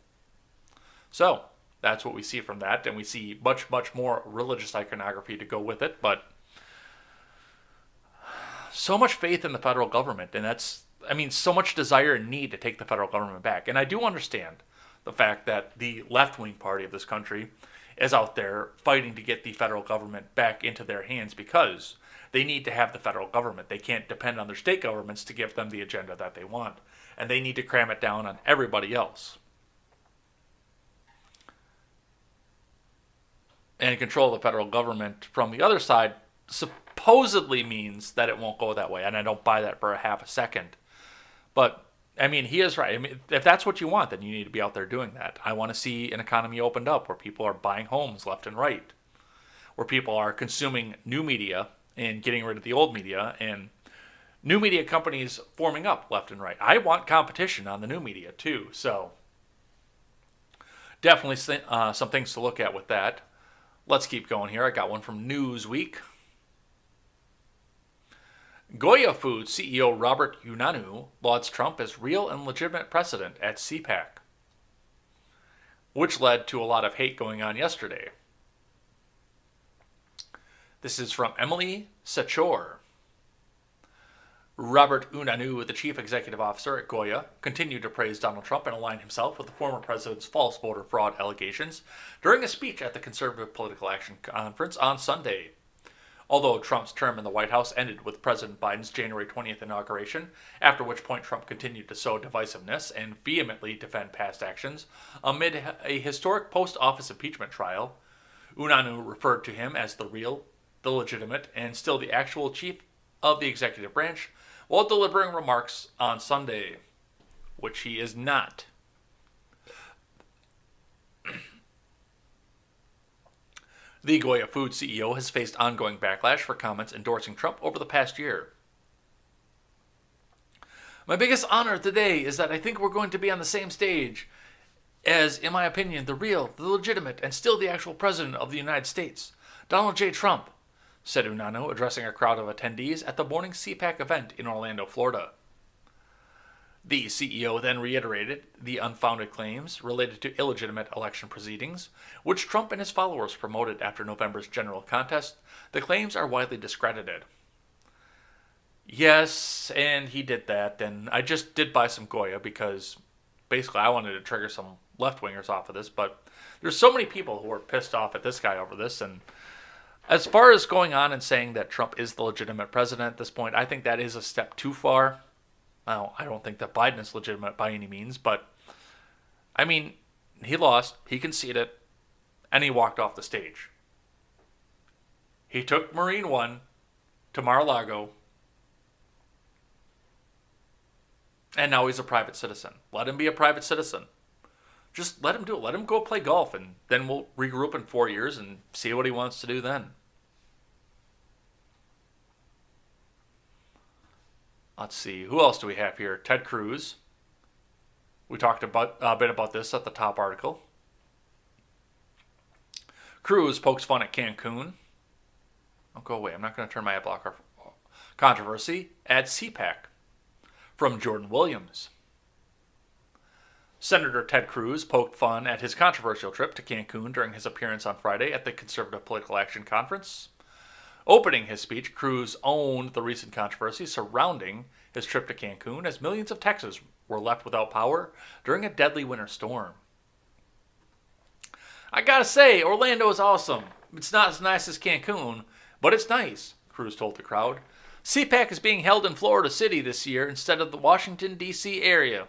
So, that's what we see from that, and we see much, much more religious iconography to go with it. But so much faith in the federal government, and that's, I mean, so much desire and need to take the federal government back. And I do understand the fact that the left wing party of this country is out there fighting to get the federal government back into their hands because they need to have the federal government. They can't depend on their state governments to give them the agenda that they want. And they need to cram it down on everybody else. and control the federal government from the other side supposedly means that it won't go that way. And I don't buy that for a half a second. But I mean, he is right. I mean, if that's what you want, then you need to be out there doing that. I want to see an economy opened up where people are buying homes left and right, where people are consuming new media and getting rid of the old media, and new media companies forming up left and right. I want competition on the new media too. So definitely uh, some things to look at with that. Let's keep going here. I got one from Newsweek. Goya Foods CEO Robert Unanue lauds Trump as real and legitimate president at CPAC, which led to a lot of hate going on yesterday. This is from Emily Sechor. Robert Unanue, the chief executive officer at Goya, continued to praise Donald Trump and align himself with the former president's false voter fraud allegations during a speech at the Conservative Political Action Conference on Sunday. Although Trump's term in the White House ended with President Biden's January 20th inauguration, after which point Trump continued to sow divisiveness and vehemently defend past actions amid a historic post office impeachment trial, Unanue referred to him as the real, the legitimate, and still the actual chief of the executive branch while delivering remarks on Sunday, which he is not. The Goya Food CEO has faced ongoing backlash for comments endorsing Trump over the past year. My biggest honor today is that I think we're going to be on the same stage as, in my opinion, the real, the legitimate, and still the actual President of the United States, Donald J. Trump said Unanue, addressing a crowd of attendees at the morning CPAC event in Orlando, Florida. The CEO then reiterated the unfounded claims related to illegitimate election proceedings, which Trump and his followers promoted after November's general contest. The claims are widely discredited. Yes, and he did that, and I just did buy some Goya because basically I wanted to trigger some left wingers off of this, but there's so many people who are pissed off at this guy over this, and as far as going on and saying that Trump is the legitimate president at this point, I think that is a step too far. Now, I don't think that Biden is legitimate by any means, but I mean, he lost, he conceded, and he walked off the stage. He took Marine One to Mar a Lago, and now he's a private citizen. Let him be a private citizen. Just let him do it. Let him go play golf, and then we'll regroup in four years and see what he wants to do then. Let's see, who else do we have here? Ted Cruz. We talked about a bit about this at the top article. Cruz pokes fun at Cancun. I'll go away. I'm not going to turn my ad blocker. Controversy at CPAC from Jordan Williams. Senator Ted Cruz poked fun at his controversial trip to Cancun during his appearance on Friday at the Conservative Political Action Conference. Opening his speech, Cruz owned the recent controversy surrounding his trip to Cancun as millions of Texans were left without power during a deadly winter storm. I gotta say, Orlando is awesome. It's not as nice as Cancun, but it's nice, Cruz told the crowd. CPAC is being held in Florida City this year instead of the Washington, D.C. area.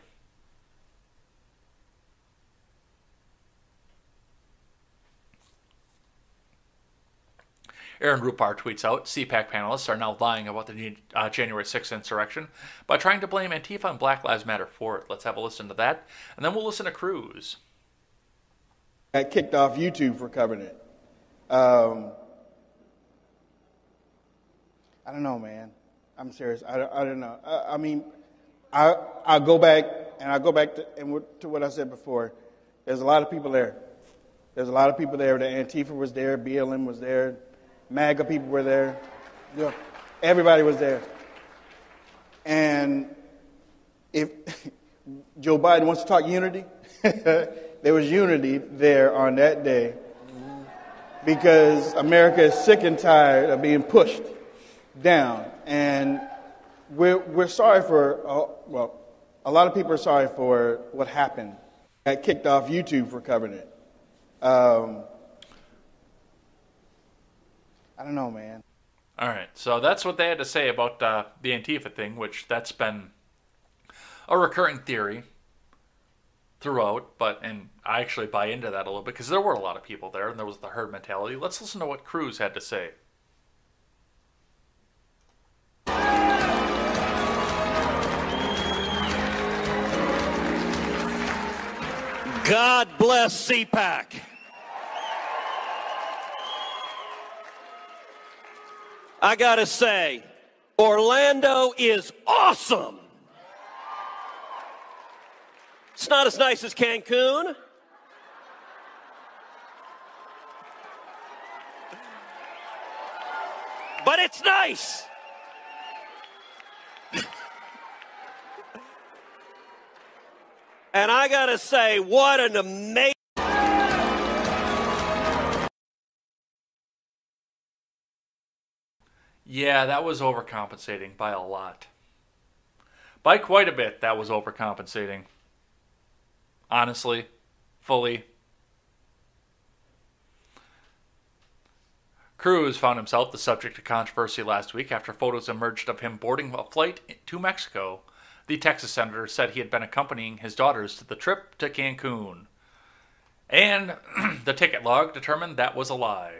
Aaron Rupar tweets out CPAC panelists are now lying about the uh, January 6th insurrection by trying to blame Antifa and Black Lives Matter for it. Let's have a listen to that, and then we'll listen to Cruz. I kicked off YouTube for covering it. Um, I don't know, man. I'm serious. I, I don't know. I, I, mean, I I go back and I go back to, and to what I said before. There's a lot of people there. There's a lot of people there. The Antifa was there. BLM was there. MAGA people were there. Yeah, everybody was there. And if [laughs] Joe Biden wants to talk unity, [laughs] there was unity there on that day because America is sick and tired of being pushed down. And we're, we're sorry for, uh, well, a lot of people are sorry for what happened. I kicked off YouTube for covering it. Um, I don't know, man. All right, so that's what they had to say about uh, the Antifa thing, which that's been a recurring theory throughout. But and I actually buy into that a little bit because there were a lot of people there, and there was the herd mentality. Let's listen to what Cruz had to say. God bless CPAC. I got to say, Orlando is awesome. It's not as nice as Cancun. But it's nice. [laughs] and I got to say, what an amazing. Yeah, that was overcompensating by a lot. By quite a bit, that was overcompensating. Honestly, fully. Cruz found himself the subject of controversy last week after photos emerged of him boarding a flight to Mexico. The Texas senator said he had been accompanying his daughters to the trip to Cancun. And [clears throat] the ticket log determined that was a lie.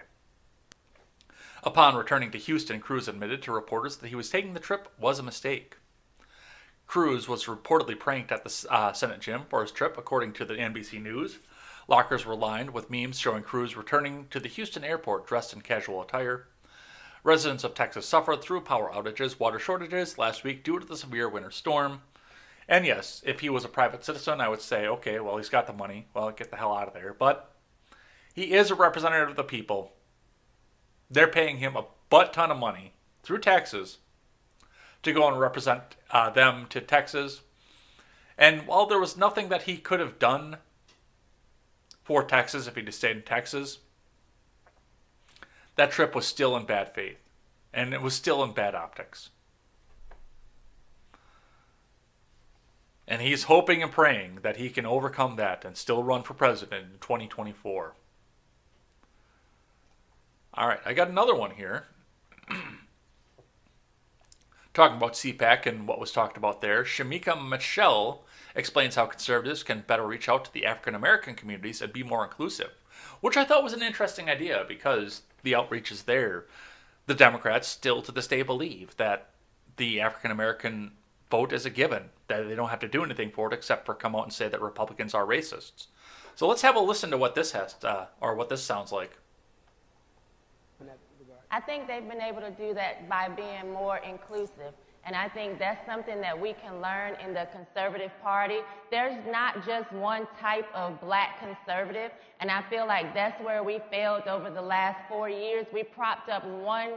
Upon returning to Houston, Cruz admitted to reporters that he was taking the trip was a mistake. Cruz was reportedly pranked at the uh, Senate gym for his trip, according to the NBC News. Lockers were lined with memes showing Cruz returning to the Houston airport dressed in casual attire. Residents of Texas suffered through power outages, water shortages last week due to the severe winter storm. And yes, if he was a private citizen, I would say, okay, well, he's got the money. Well, get the hell out of there. But he is a representative of the people, they're paying him a butt ton of money through taxes to go and represent uh, them to Texas. And while there was nothing that he could have done for Texas if he'd stayed in Texas, that trip was still in bad faith. And it was still in bad optics. And he's hoping and praying that he can overcome that and still run for president in 2024. All right, I got another one here. [clears throat] Talking about CPAC and what was talked about there, Shemeka Michelle explains how conservatives can better reach out to the African American communities and be more inclusive, which I thought was an interesting idea because the outreach is there. The Democrats still to this day believe that the African American vote is a given, that they don't have to do anything for it except for come out and say that Republicans are racists. So let's have a listen to what this has, uh, or what this sounds like. I think they've been able to do that by being more inclusive. And I think that's something that we can learn in the conservative party. There's not just one type of black conservative. And I feel like that's where we failed over the last four years. We propped up one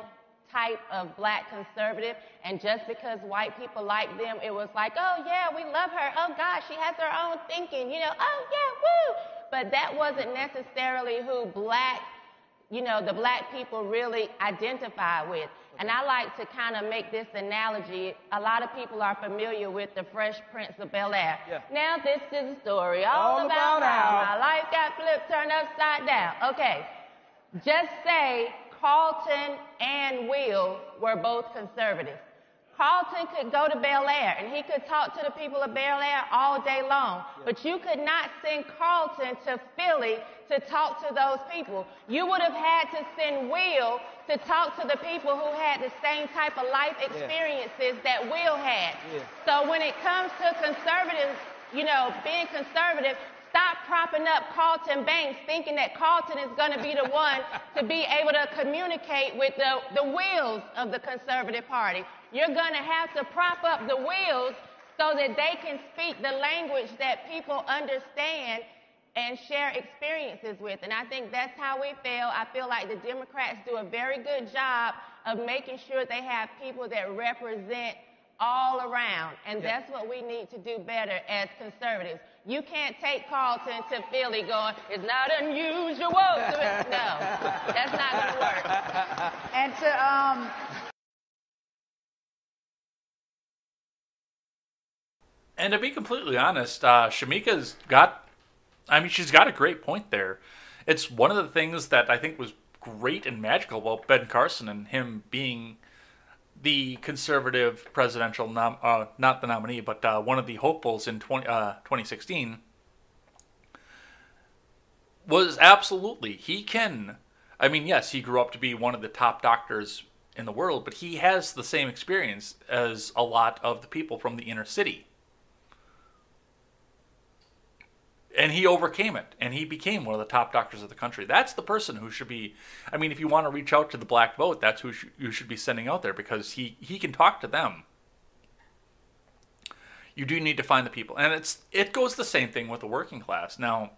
type of black conservative. And just because white people like them, it was like, oh, yeah, we love her. Oh, gosh, she has her own thinking. You know, oh, yeah, woo. But that wasn't necessarily who black you know, the black people really identify with. And I like to kind of make this analogy. A lot of people are familiar with the Fresh Prince of Bel Air. Yeah. Now this is a story all, All about, about how how- my life got flipped, turned upside down. Okay. Just say Carlton and Will were both conservatives. Carlton could go to Bel Air and he could talk to the people of Bel Air all day long, but you could not send Carlton to Philly to talk to those people. You would have had to send Will to talk to the people who had the same type of life experiences that Will had. Yeah. So when it comes to conservatives, you know, being conservative, stop propping up Carlton Banks thinking that Carlton is going to be the one to be able to communicate with the, the wheels of the conservative party. You're going to have to prop up the wheels so that they can speak the language that people understand and share experiences with. And I think that's how we feel. I feel like the Democrats do a very good job of making sure they have people that represent all around. And that's what we need to do better as conservatives. You can't take Carlton to Philly going, it's not unusual. To it. [laughs] No, that's not going to work. And to um, And to be completely honest, uh, Shemeka's got, I mean, she's got a great point there. It's one of the things that I think was great and magical about Ben Carson and him being the conservative presidential, nom- uh, not the nominee, but uh, one of the hopefuls in 20, uh, 2016 was absolutely, he can. I mean, yes, he grew up to be one of the top doctors in the world, but he has the same experience as a lot of the people from the inner city. And he overcame it and he became one of the top doctors of the country. That's the person who should be i mean if you want to reach out to the black vote that's who sh- you should be sending out there because he he can talk to them. You do need to find the people and it's it goes the same thing with the working class. Now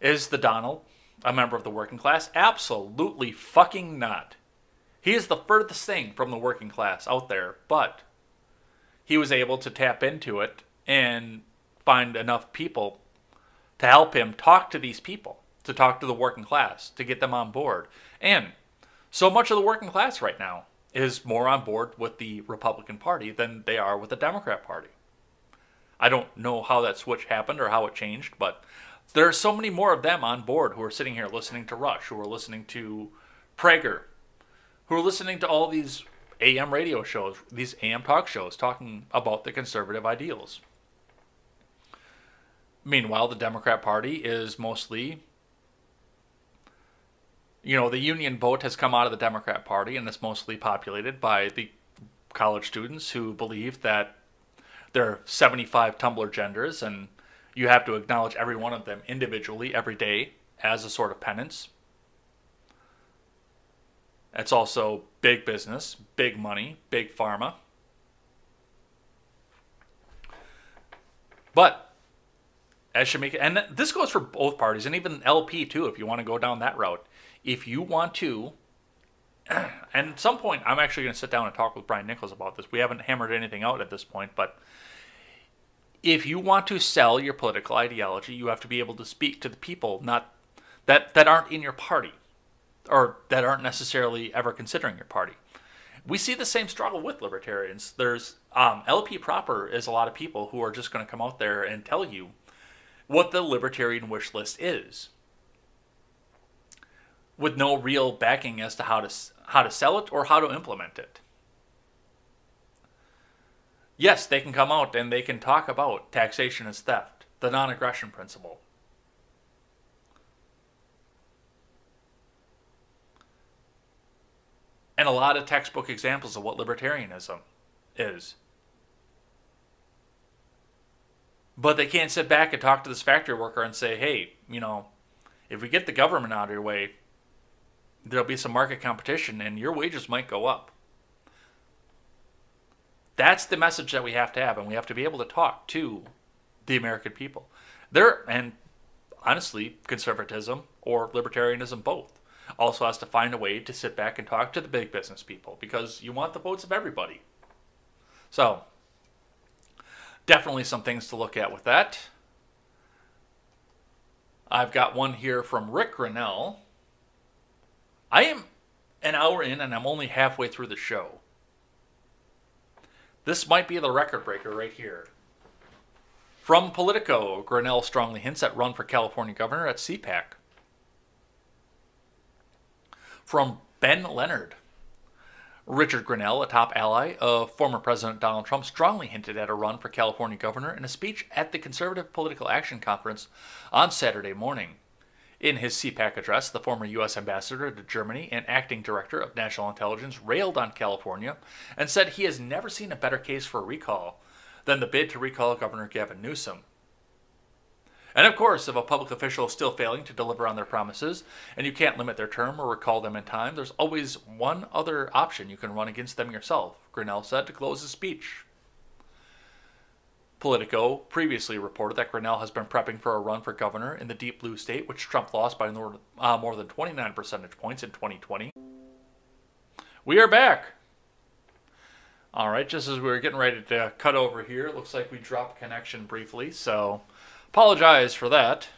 is the donald a member of the working class? Absolutely fucking not. He is the furthest thing from the working class out there but he was able to tap into it and find enough people to help him talk to these people, to talk to the working class, to get them on board. And so much of the working class right now is more on board with the Republican Party than they are with the Democrat Party. I don't know how that switch happened or how it changed, but there are so many more of them on board who are sitting here listening to Rush, who are listening to Prager, who are listening to all these AM radio shows, these AM talk shows talking about the conservative ideals. Meanwhile, the Democrat Party is mostly, you know, the union vote has come out of the Democrat Party and it's mostly populated by the college students who believe that there are 75 Tumblr genders and you have to acknowledge every one of them individually every day as a sort of penance. It's also big business, big money, big pharma. But as Shemeka, and this goes for both parties, and even LP too, if you want to go down that route. If you want to, [clears throat] and at some point, I'm actually going to sit down and talk with Brian Nichols about this. We haven't hammered anything out at this point, but if you want to sell your political ideology, you have to be able to speak to the people not that that aren't in your party or that aren't necessarily ever considering your party. We see the same struggle with libertarians. There's um, LP proper is a lot of people who are just going to come out there and tell you what the libertarian wish list is, with no real backing as to how to how to sell it or how to implement it. Yes, they can come out and they can talk about taxation as theft, the non-aggression principle. and a lot of textbook examples of what libertarianism is. But they can't sit back and talk to this factory worker and say, hey, you know, if we get the government out of your way, there'll be some market competition and your wages might go up. That's the message that we have to have, and we have to be able to talk to the American people. There, and honestly, conservatism or libertarianism, both also has to find a way to sit back and talk to the big business people because you want the votes of everybody. So, definitely some things to look at with that. I've got one here from Rick Grenell. I am an hour in and I'm only halfway through the show. This might be the record breaker right here. From Politico, Grenell strongly hints at run for California governor at CPAC. From Ben Leonard, Richard Grenell, a top ally of former President Donald Trump, strongly hinted at a run for California governor in a speech at the Conservative Political Action Conference on Saturday morning. In his CPAC address, the former U.S. ambassador to Germany and acting director of national intelligence railed on California and said he has never seen a better case for recall than the bid to recall Governor Gavin Newsom. And of course, if a public official is still failing to deliver on their promises and you can't limit their term or recall them in time, there's always one other option you can run against them yourself, Grenell said to close his speech. Politico previously reported that Grenell has been prepping for a run for governor in the deep blue state, which Trump lost by more, uh, more than 29 percentage points in 2020. We are back. All right, just as we were getting ready to cut over here, it looks like we dropped connection briefly, so apologize for that.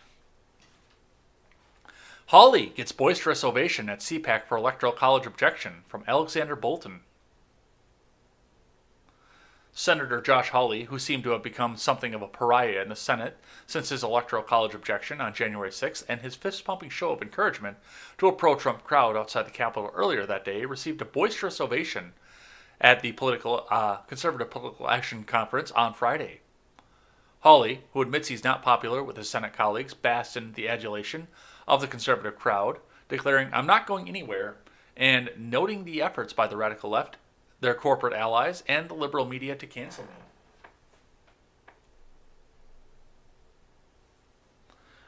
Hawley gets boisterous ovation at CPAC for Electoral College objection from Alexander Bolton. Senator Josh Hawley, who seemed to have become something of a pariah in the Senate since his Electoral College objection on January 6th and his fist pumping show of encouragement to a pro Trump crowd outside the Capitol earlier that day, received a boisterous ovation at the political uh, Conservative Political Action Conference on Friday. Hawley, who admits he's not popular with his Senate colleagues, basked in the adulation of the conservative crowd, declaring, I'm not going anywhere, and noting the efforts by the radical left their corporate allies, and the liberal media to cancel me.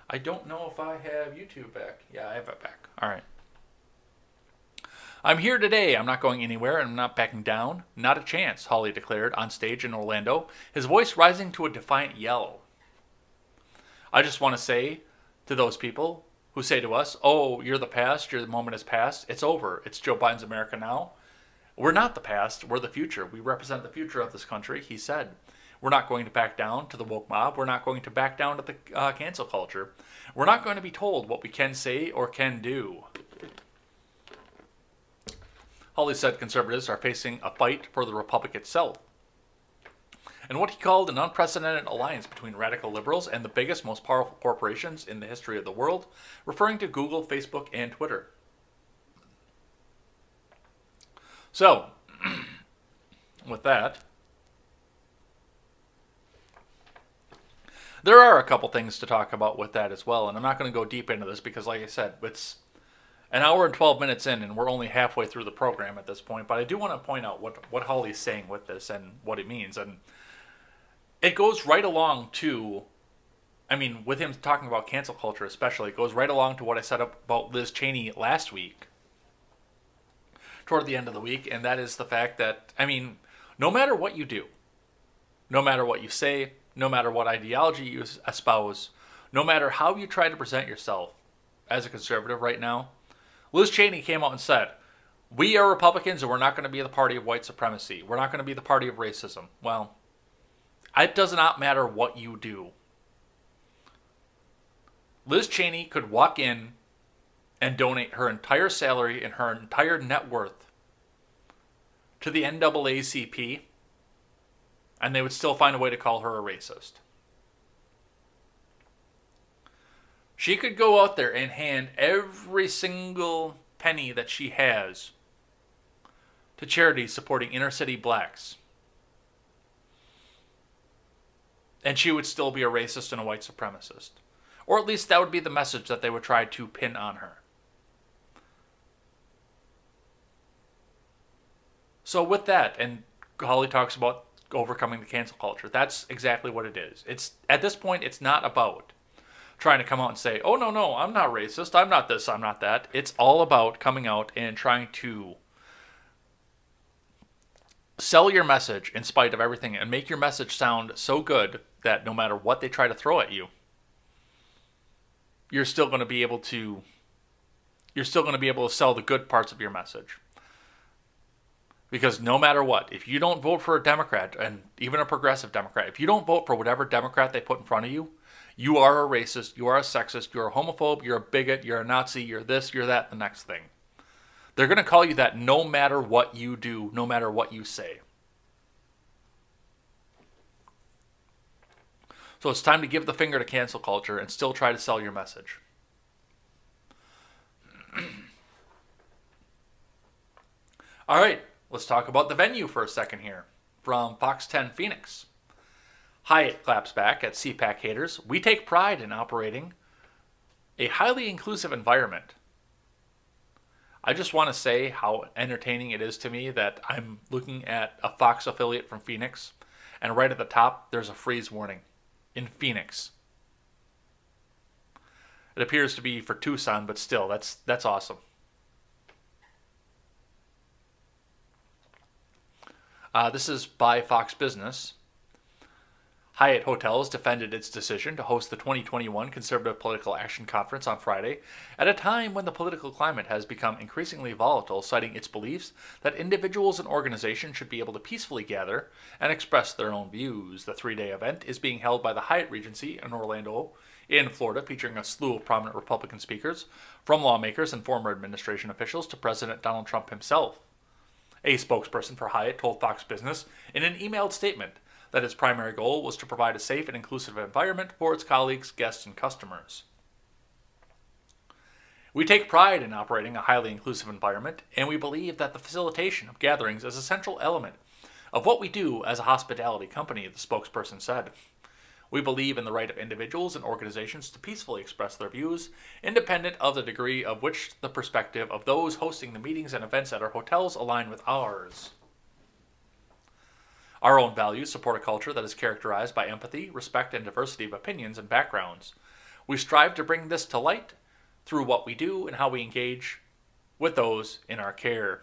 I don't know if I have YouTube back. Yeah, I have it back. All right. I'm here today. I'm not going anywhere and I'm not backing down. Not a chance, Hawley declared on stage in Orlando, his voice rising to a defiant yell. I just want to say to those people who say to us, Oh, you're the past, your moment is past, it's over. It's Joe Biden's America now. We're not the past, we're the future. We represent the future of this country, he said. We're not going to back down to the woke mob. We're not going to back down to the uh, cancel culture. We're not going to be told what we can say or can do. Hawley said conservatives are facing a fight for the republic itself. And what he called an unprecedented alliance between radical liberals and the biggest, most powerful corporations in the history of the world, referring to Google, Facebook, and Twitter. So, [clears throat] with that, there are a couple things to talk about with that as well, and I'm not going to go deep into this because, like I said, it's an hour and 12 minutes in, and we're only halfway through the program at this point. But I do want to point out what what Hawley's saying with this and what it means, and it goes right along to. I mean, with him talking about cancel culture, especially, it goes right along to what I said about Liz Cheney last week toward the end of the week, and that is the fact that, I mean, no matter what you do, no matter what you say, no matter what ideology you espouse, no matter how you try to present yourself as a conservative right now, Liz Cheney came out and said, We are Republicans and we're not going to be the party of white supremacy. We're not going to be the party of racism. Well, it does not matter what you do. Liz Cheney could walk in and donate her entire salary and her entire net worth to the NAACP, and they would still find a way to call her a racist. She could go out there and hand every single penny that she has to charities supporting inner city blacks. And she would still be a racist and a white supremacist. Or at least that would be the message that they would try to pin on her. So with that, and Hawley talks about overcoming the cancel culture. That's exactly what it is. It's at this point, it's not about trying to come out and say, "Oh no, no, I'm not racist. I'm not this. I'm not that." It's all about coming out and trying to sell your message in spite of everything and make your message sound so good that no matter what they try to throw at you, you're still going to be able to you're still going to be able to sell the good parts of your message. Because no matter what, if you don't vote for a Democrat, and even a progressive Democrat, if you don't vote for whatever Democrat they put in front of you, you are a racist, you are a sexist, you're a homophobe, you're a bigot, you're a Nazi, you're this, you're that, the next thing. They're going to call you that no matter what you do, no matter what you say. So it's time to give the finger to cancel culture and still try to sell your message. [clears throat] All right, let's talk about the venue for a second here. From Fox 10 Phoenix. Hyatt claps back at CPAC haters. We take pride in operating a highly inclusive environment. I just want to say how entertaining it is to me that I'm looking at a Fox affiliate from Phoenix, and right at the top, there's a freeze warning in Phoenix. It appears to be for Tucson, but still, that's that's awesome. Uh, this is by Fox Business. Hyatt Hotels defended its decision to host the 2021 Conservative Political Action Conference on Friday at a time when the political climate has become increasingly volatile, citing its beliefs that individuals and organizations should be able to peacefully gather and express their own views. The three day event is being held by the Hyatt Regency in Orlando, in Florida, featuring a slew of prominent Republican speakers, from lawmakers and former administration officials to President Donald Trump himself. A spokesperson for Hyatt told Fox Business in an emailed statement that its primary goal was to provide a safe and inclusive environment for its colleagues, guests, and customers. We take pride in operating a highly inclusive environment, and we believe that the facilitation of gatherings is a central element of what we do as a hospitality company, the spokesperson said. We believe in the right of individuals and organizations to peacefully express their views, independent of the degree of which the perspective of those hosting the meetings and events at our hotels align with ours. Our own values support a culture that is characterized by empathy, respect, and diversity of opinions and backgrounds. We strive to bring this to light through what we do and how we engage with those in our care.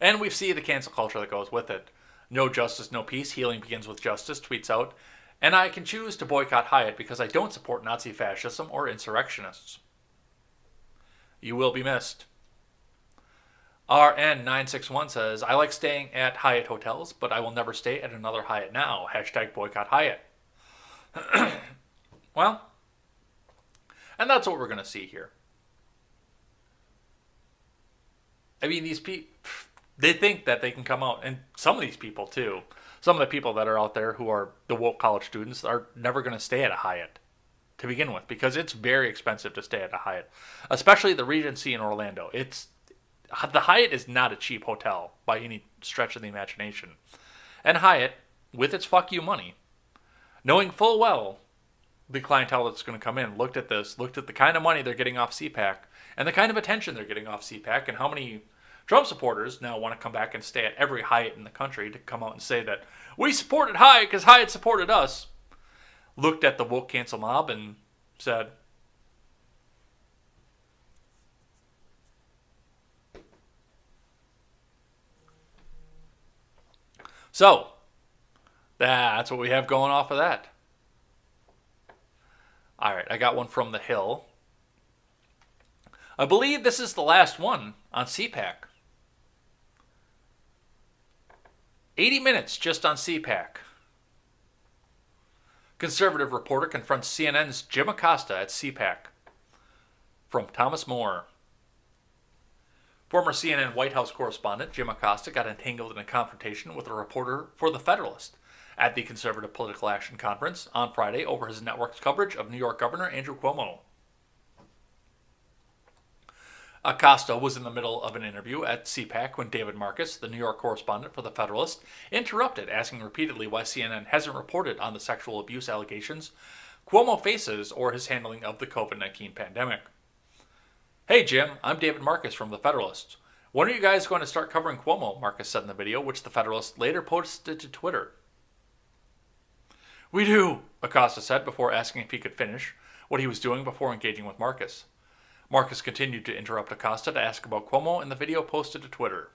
And we see the cancel culture that goes with it. No justice, no peace. Healing begins with justice, tweets out. And I can choose to boycott Hyatt because I don't support Nazi fascism or insurrectionists. You will be missed. RN961 says, I like staying at Hyatt hotels, but I will never stay at another Hyatt now. Hashtag boycott Hyatt. [clears throat] well, and that's what we're going to see here. I mean, these people, they think that they can come out, and some of these people too, some of the people that are out there who are the woke college students are never going to stay at a Hyatt to begin with because it's very expensive to stay at a Hyatt, especially the Regency in Orlando. It's the Hyatt is not a cheap hotel by any stretch of the imagination. And Hyatt, with its fuck you money, knowing full well the clientele that's going to come in, looked at this, looked at the kind of money they're getting off CPAC, and the kind of attention they're getting off CPAC, and how many Trump supporters now want to come back and stay at every Hyatt in the country to come out and say that we supported Hyatt because Hyatt supported us. Looked at the woke cancel mob and said, So, that's what we have going off of that. All right, I got one from The Hill. I believe this is the last one on CPAC. 80 minutes just on CPAC. Conservative reporter confronts CNN's Jim Acosta at CPAC. From Thomas Moore. Former CNN White House correspondent Jim Acosta got entangled in a confrontation with a reporter for The Federalist at the Conservative Political Action Conference on Friday over his network's coverage of New York Governor Andrew Cuomo. Acosta was in the middle of an interview at CPAC when David Marcus, the New York correspondent for The Federalist, interrupted, asking repeatedly why CNN hasn't reported on the sexual abuse allegations Cuomo faces or his handling of the COVID 19 pandemic. Hey, Jim, I'm David Marcus from The Federalist. When are you guys going to start covering Cuomo? Marcus said in the video, which The Federalist later posted to Twitter. We do, Acosta said before asking if he could finish what he was doing before engaging with Marcus. Marcus continued to interrupt Acosta to ask about Cuomo in the video posted to Twitter.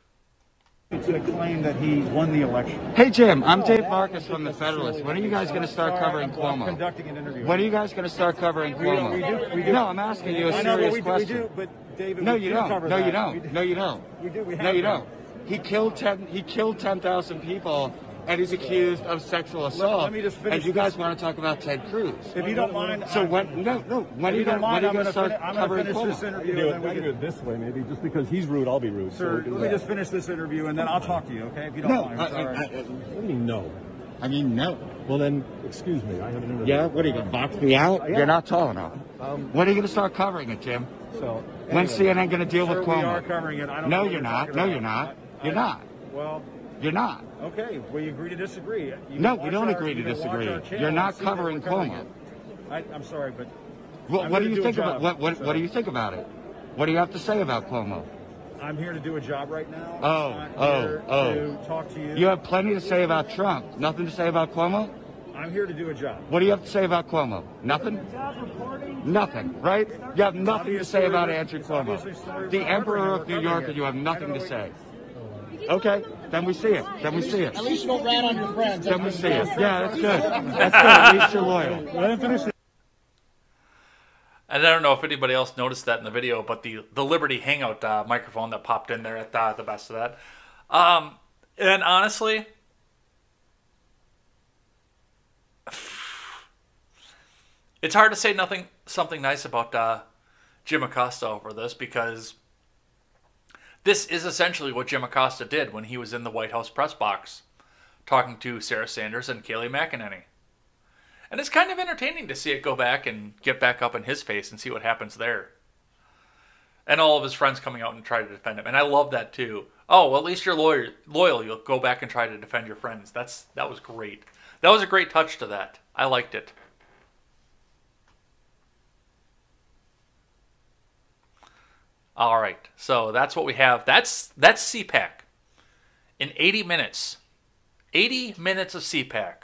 To claim that he won the election. Hey Jim, I'm Dave Marcus from the Federalist. When are you guys going to start covering Cuomo? Conducting an interview. When are you guys going to start covering Cuomo? We do. We do. No, I'm asking you a I know, but serious we, do- question. we do. But David, No, we you do don't. cover No, you don't. No, you don't. We do. We have No, you done. don't. He killed ten. He killed ten thousand people and he's accused of sexual assault. let me just finish And you guys want to talk about Ted Cruz. If you don't mind, So I- when? No, no. When if are you you don't going? When mind, I'm you going going to start I'm covering finish this Cuomo? interview. do and then we can do it this way, maybe. Just because he's rude, I'll be rude. Sir, so let me just finish this interview and then I'll talk to you, okay? If you don't No. mind. I, I, Sorry. I, What do you mean no? I mean, no. Well then, excuse me. I have an. Yeah. What are you going to box me out? Yeah. You're not tall enough. Um, When are you going to start covering it, Jim? So When's CNN going to deal Sir, with we are covering it. I don't No, know you're not. No, you're not. I- You're I- not. Well, You're not. okay. We agree to disagree. You No, we don't our- agree to you disagree. channel You're not covering we're Cuomo. I, I'm sorry, but What, I'm what do you do think about job, what, what, so- what do you think about it? What do you have to say about Cuomo? I'm here to do a job right now. Oh, I'm not oh, here oh. To talk to you. You have plenty to say about Trump. Nothing to say about Cuomo? I'm here to do a job. What do you have to say about Cuomo? Nothing? Nothing, right? You have nothing to say about Andrew Cuomo. The Emperor of New York, and you have nothing to say. Okay, then we see it. Then we see it. At least you don't rat on your friends. Then we see it. Yeah, that's good. That's good. At least you're loyal. Let him finish. And I don't know if anybody else noticed that in the video, but the the Liberty Hangout uh, microphone that popped in there at the, the best of that. Um, and honestly, it's hard to say nothing something nice about uh, Jim Acosta over this because this is essentially what Jim Acosta did when he was in the White House press box, talking to Sarah Sanders and Kayleigh McEnany. And it's kind of entertaining to see it go back and get back up in his face and see what happens there. And all of his friends coming out and try to defend him. And I love that too. Oh, well, at least you're loyal. Loyal. You'll go back and try to defend your friends. That's that was great. That was a great touch to that. I liked it. All right. So that's what we have. That's that's CPAC. In 80 minutes. 80 minutes of CPAC.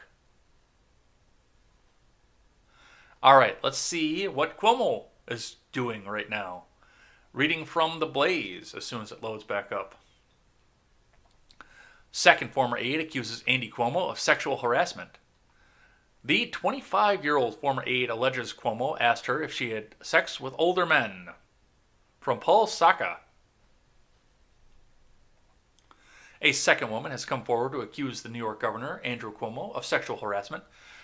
All right, let's see what Cuomo is doing right now. Reading from The Blaze as soon as it loads back up. Second former aide accuses Andy Cuomo of sexual harassment. The 25 year old former aide alleges Cuomo asked her if she had sex with older men. From Paul Sacca. A second woman has come forward to accuse the New York governor, Andrew Cuomo, of sexual harassment.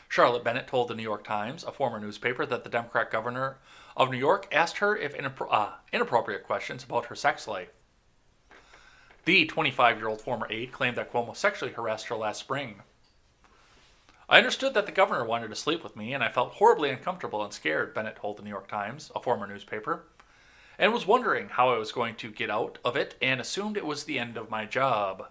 Charlotte Bennett told the New York Times, a former newspaper, that the Democrat governor of New York asked her if inappro- uh, inappropriate questions about her sex life. The 25 year old former aide claimed that Cuomo sexually harassed her last spring. I understood that the governor wanted to sleep with me, and I felt horribly uncomfortable and scared, Bennett told the New York Times, a former newspaper, and was wondering how I was going to get out of it and assumed it was the end of my job.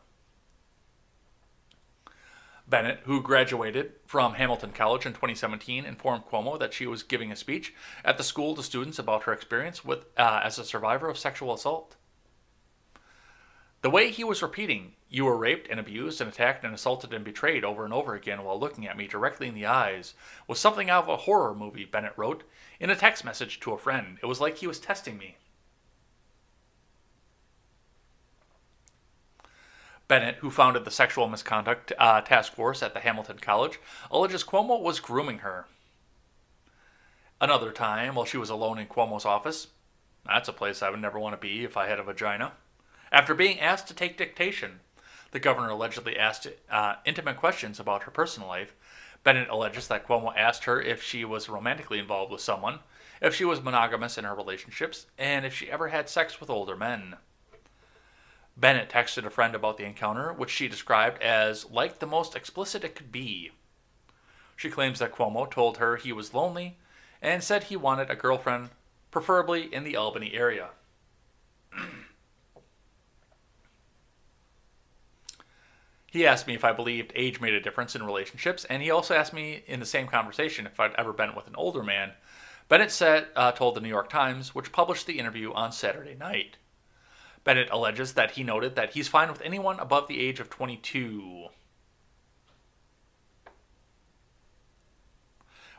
Bennett, who graduated from Hamilton College in 2017, informed Cuomo that she was giving a speech at the school to students about her experience with uh, as a survivor of sexual assault. The way he was repeating, You were raped and abused and attacked and assaulted and betrayed over and over again while looking at me directly in the eyes was something out of a horror movie, Bennett wrote in a text message to a friend. It was like he was testing me. Bennett, who founded the Sexual Misconduct uh, Task Force at the Hamilton College, alleges Cuomo was grooming her. Another time, while she was alone in Cuomo's office, that's a place I would never want to be if I had a vagina. After being asked to take dictation, the governor allegedly asked uh, intimate questions about her personal life. Bennett alleges that Cuomo asked her if she was romantically involved with someone, if she was monogamous in her relationships, and if she ever had sex with older men. Bennett texted a friend about the encounter, which she described as like the most explicit it could be. She claims that Cuomo told her he was lonely and said he wanted a girlfriend, preferably in the Albany area. [clears throat] he asked me if I believed age made a difference in relationships, and he also asked me in the same conversation if I'd ever been with an older man. Bennett said, uh, told the New York Times, which published the interview on Saturday night. Bennett alleges that he noted that he's fine with anyone above the age of 22.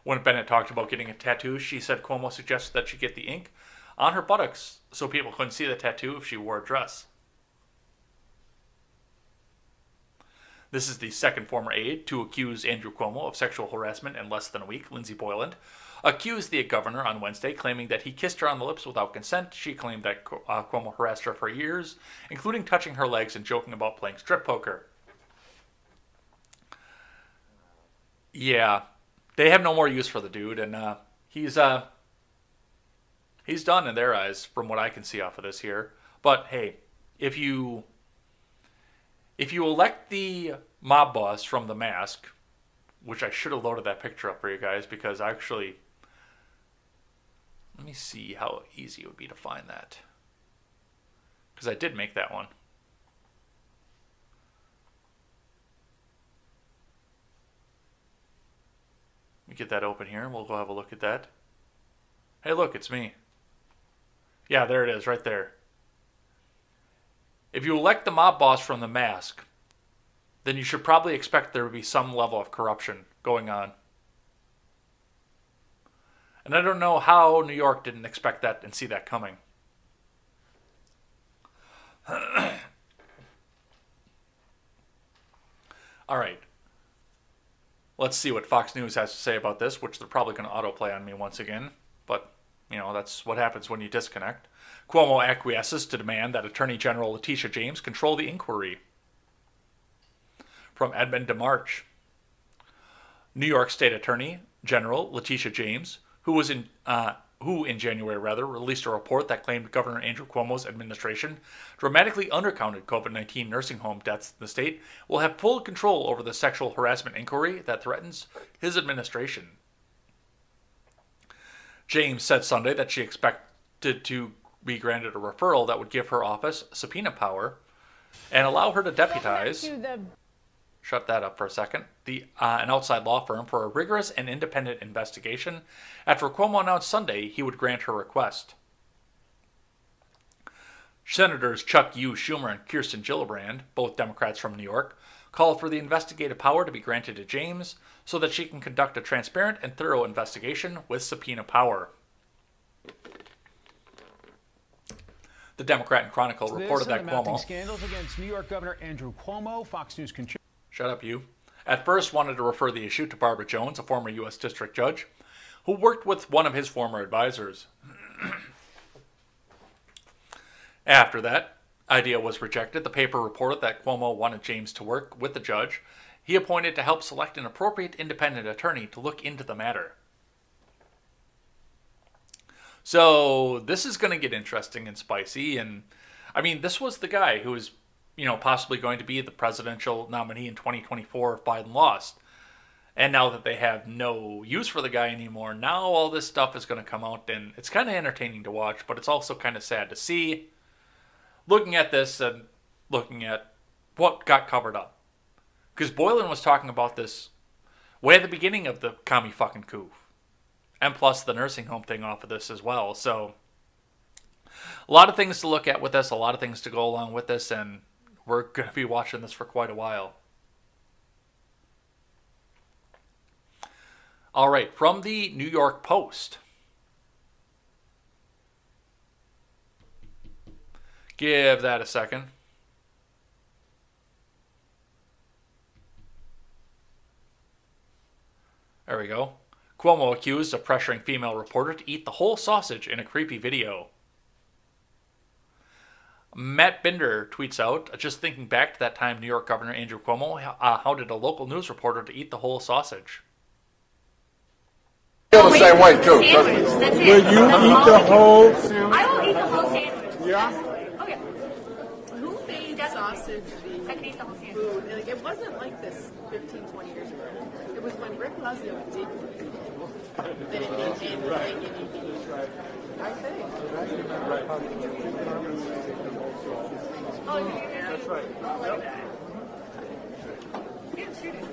When Bennett talked about getting a tattoo, she said Cuomo suggested that she get the ink on her buttocks so people couldn't see the tattoo if she wore a dress. This is the second former aide to accuse Andrew Cuomo of sexual harassment in less than a week. Lindsey Boylan accused the governor on Wednesday, claiming that he kissed her on the lips without consent. She claimed that uh, Cuomo harassed her for years, including touching her legs and joking about playing strip poker. Yeah, they have no more use for the dude, and uh, he's uh, he's done in their eyes, from what I can see off of this here. But hey, if you if you elect the mob boss from the mask, which I should have loaded that picture up for you guys because actually, let me see how easy it would be to find that because I did make that one. Let me get that open here and we'll go have a look at that. Hey, look, it's me. Yeah, there it is, right there. If you elect the mob boss from the mask, then you should probably expect there to be some level of corruption going on. And I don't know how New York didn't expect that and see that coming. [coughs] All right. Let's see what Fox News has to say about this, which they're probably going to autoplay on me once again. But, you know, that's what happens when you disconnect. Cuomo acquiesces to demand that Attorney General Letitia James control the inquiry. From Edmund DeMarche. New York State Attorney General Letitia James, who was in uh, who in January rather released a report that claimed Governor Andrew Cuomo's administration dramatically undercounted COVID-19 nursing home deaths in the state, will have full control over the sexual harassment inquiry that threatens his administration. James said Sunday that she expected to be granted a referral that would give her office subpoena power and allow her to deputize shut that up for a second. The uh, an outside law firm for a rigorous and independent investigation after Cuomo announced Sunday he would grant her request. Senators Chuck U. Schumer and Kirsten Gillibrand, both Democrats from New York, called for the investigative power to be granted to James so that she can conduct a transparent and thorough investigation with subpoena power. The Democrat and Chronicle reported that Cuomo scandals against New York Governor Andrew Cuomo. Fox News contributor. Shut up, you. At first, wanted to refer the issue to Barbara Jones, a former U.S. District Judge, who worked with one of his former advisors. [clears throat] After that idea was rejected, the paper reported that Cuomo wanted James to work with the judge he appointed to help select an appropriate independent attorney to look into the matter. So, this is going to get interesting and spicy. And I mean, this was the guy who was you know, possibly going to be the presidential nominee in 2024 if Biden lost. And now that they have no use for the guy anymore, now all this stuff is going to come out, and it's kind of entertaining to watch, but it's also kind of sad to see. Looking at this and looking at what got covered up. Because Boylan was talking about this way at the beginning of the commie fucking coup. And plus the nursing home thing off of this as well. So, a lot of things to look at with this, a lot of things to go along with this, and we're [laughs] going to be watching this for quite a while. All right, from the New York Post. Give that a second. There we go. Cuomo accused of pressuring female reporter to eat the whole sausage in a creepy video. Matt Binder tweets out, just thinking back to that time New York Governor Andrew Cuomo uh, how did a local news reporter to eat the whole sausage. feel the same way too. Will you eat the whole sandwich? I will eat the whole sandwich. Yeah? Okay. Who made sausage I can eat the whole sandwich. food? Like, it wasn't like this 15, 20 years ago. It was when Rick Lusio did I think. Oh. That's right. Shoot it.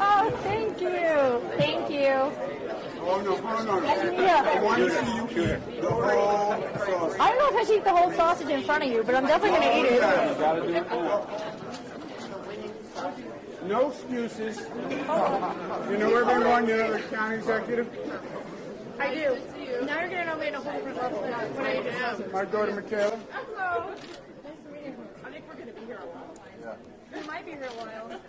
Oh, thank you. Thank you. Oh, no, hold on. I you. I don't know if I should eat the whole sausage in front of you, but I'm definitely going to eat it. You gotta do it. No excuses. You know everyone, you know the county executive? I do. Now you're going to know me in a whole different level. What I am. My daughter Michaela. Hello. Nice to meet you. I think we're going to be here a while. Yeah. We might be here a while.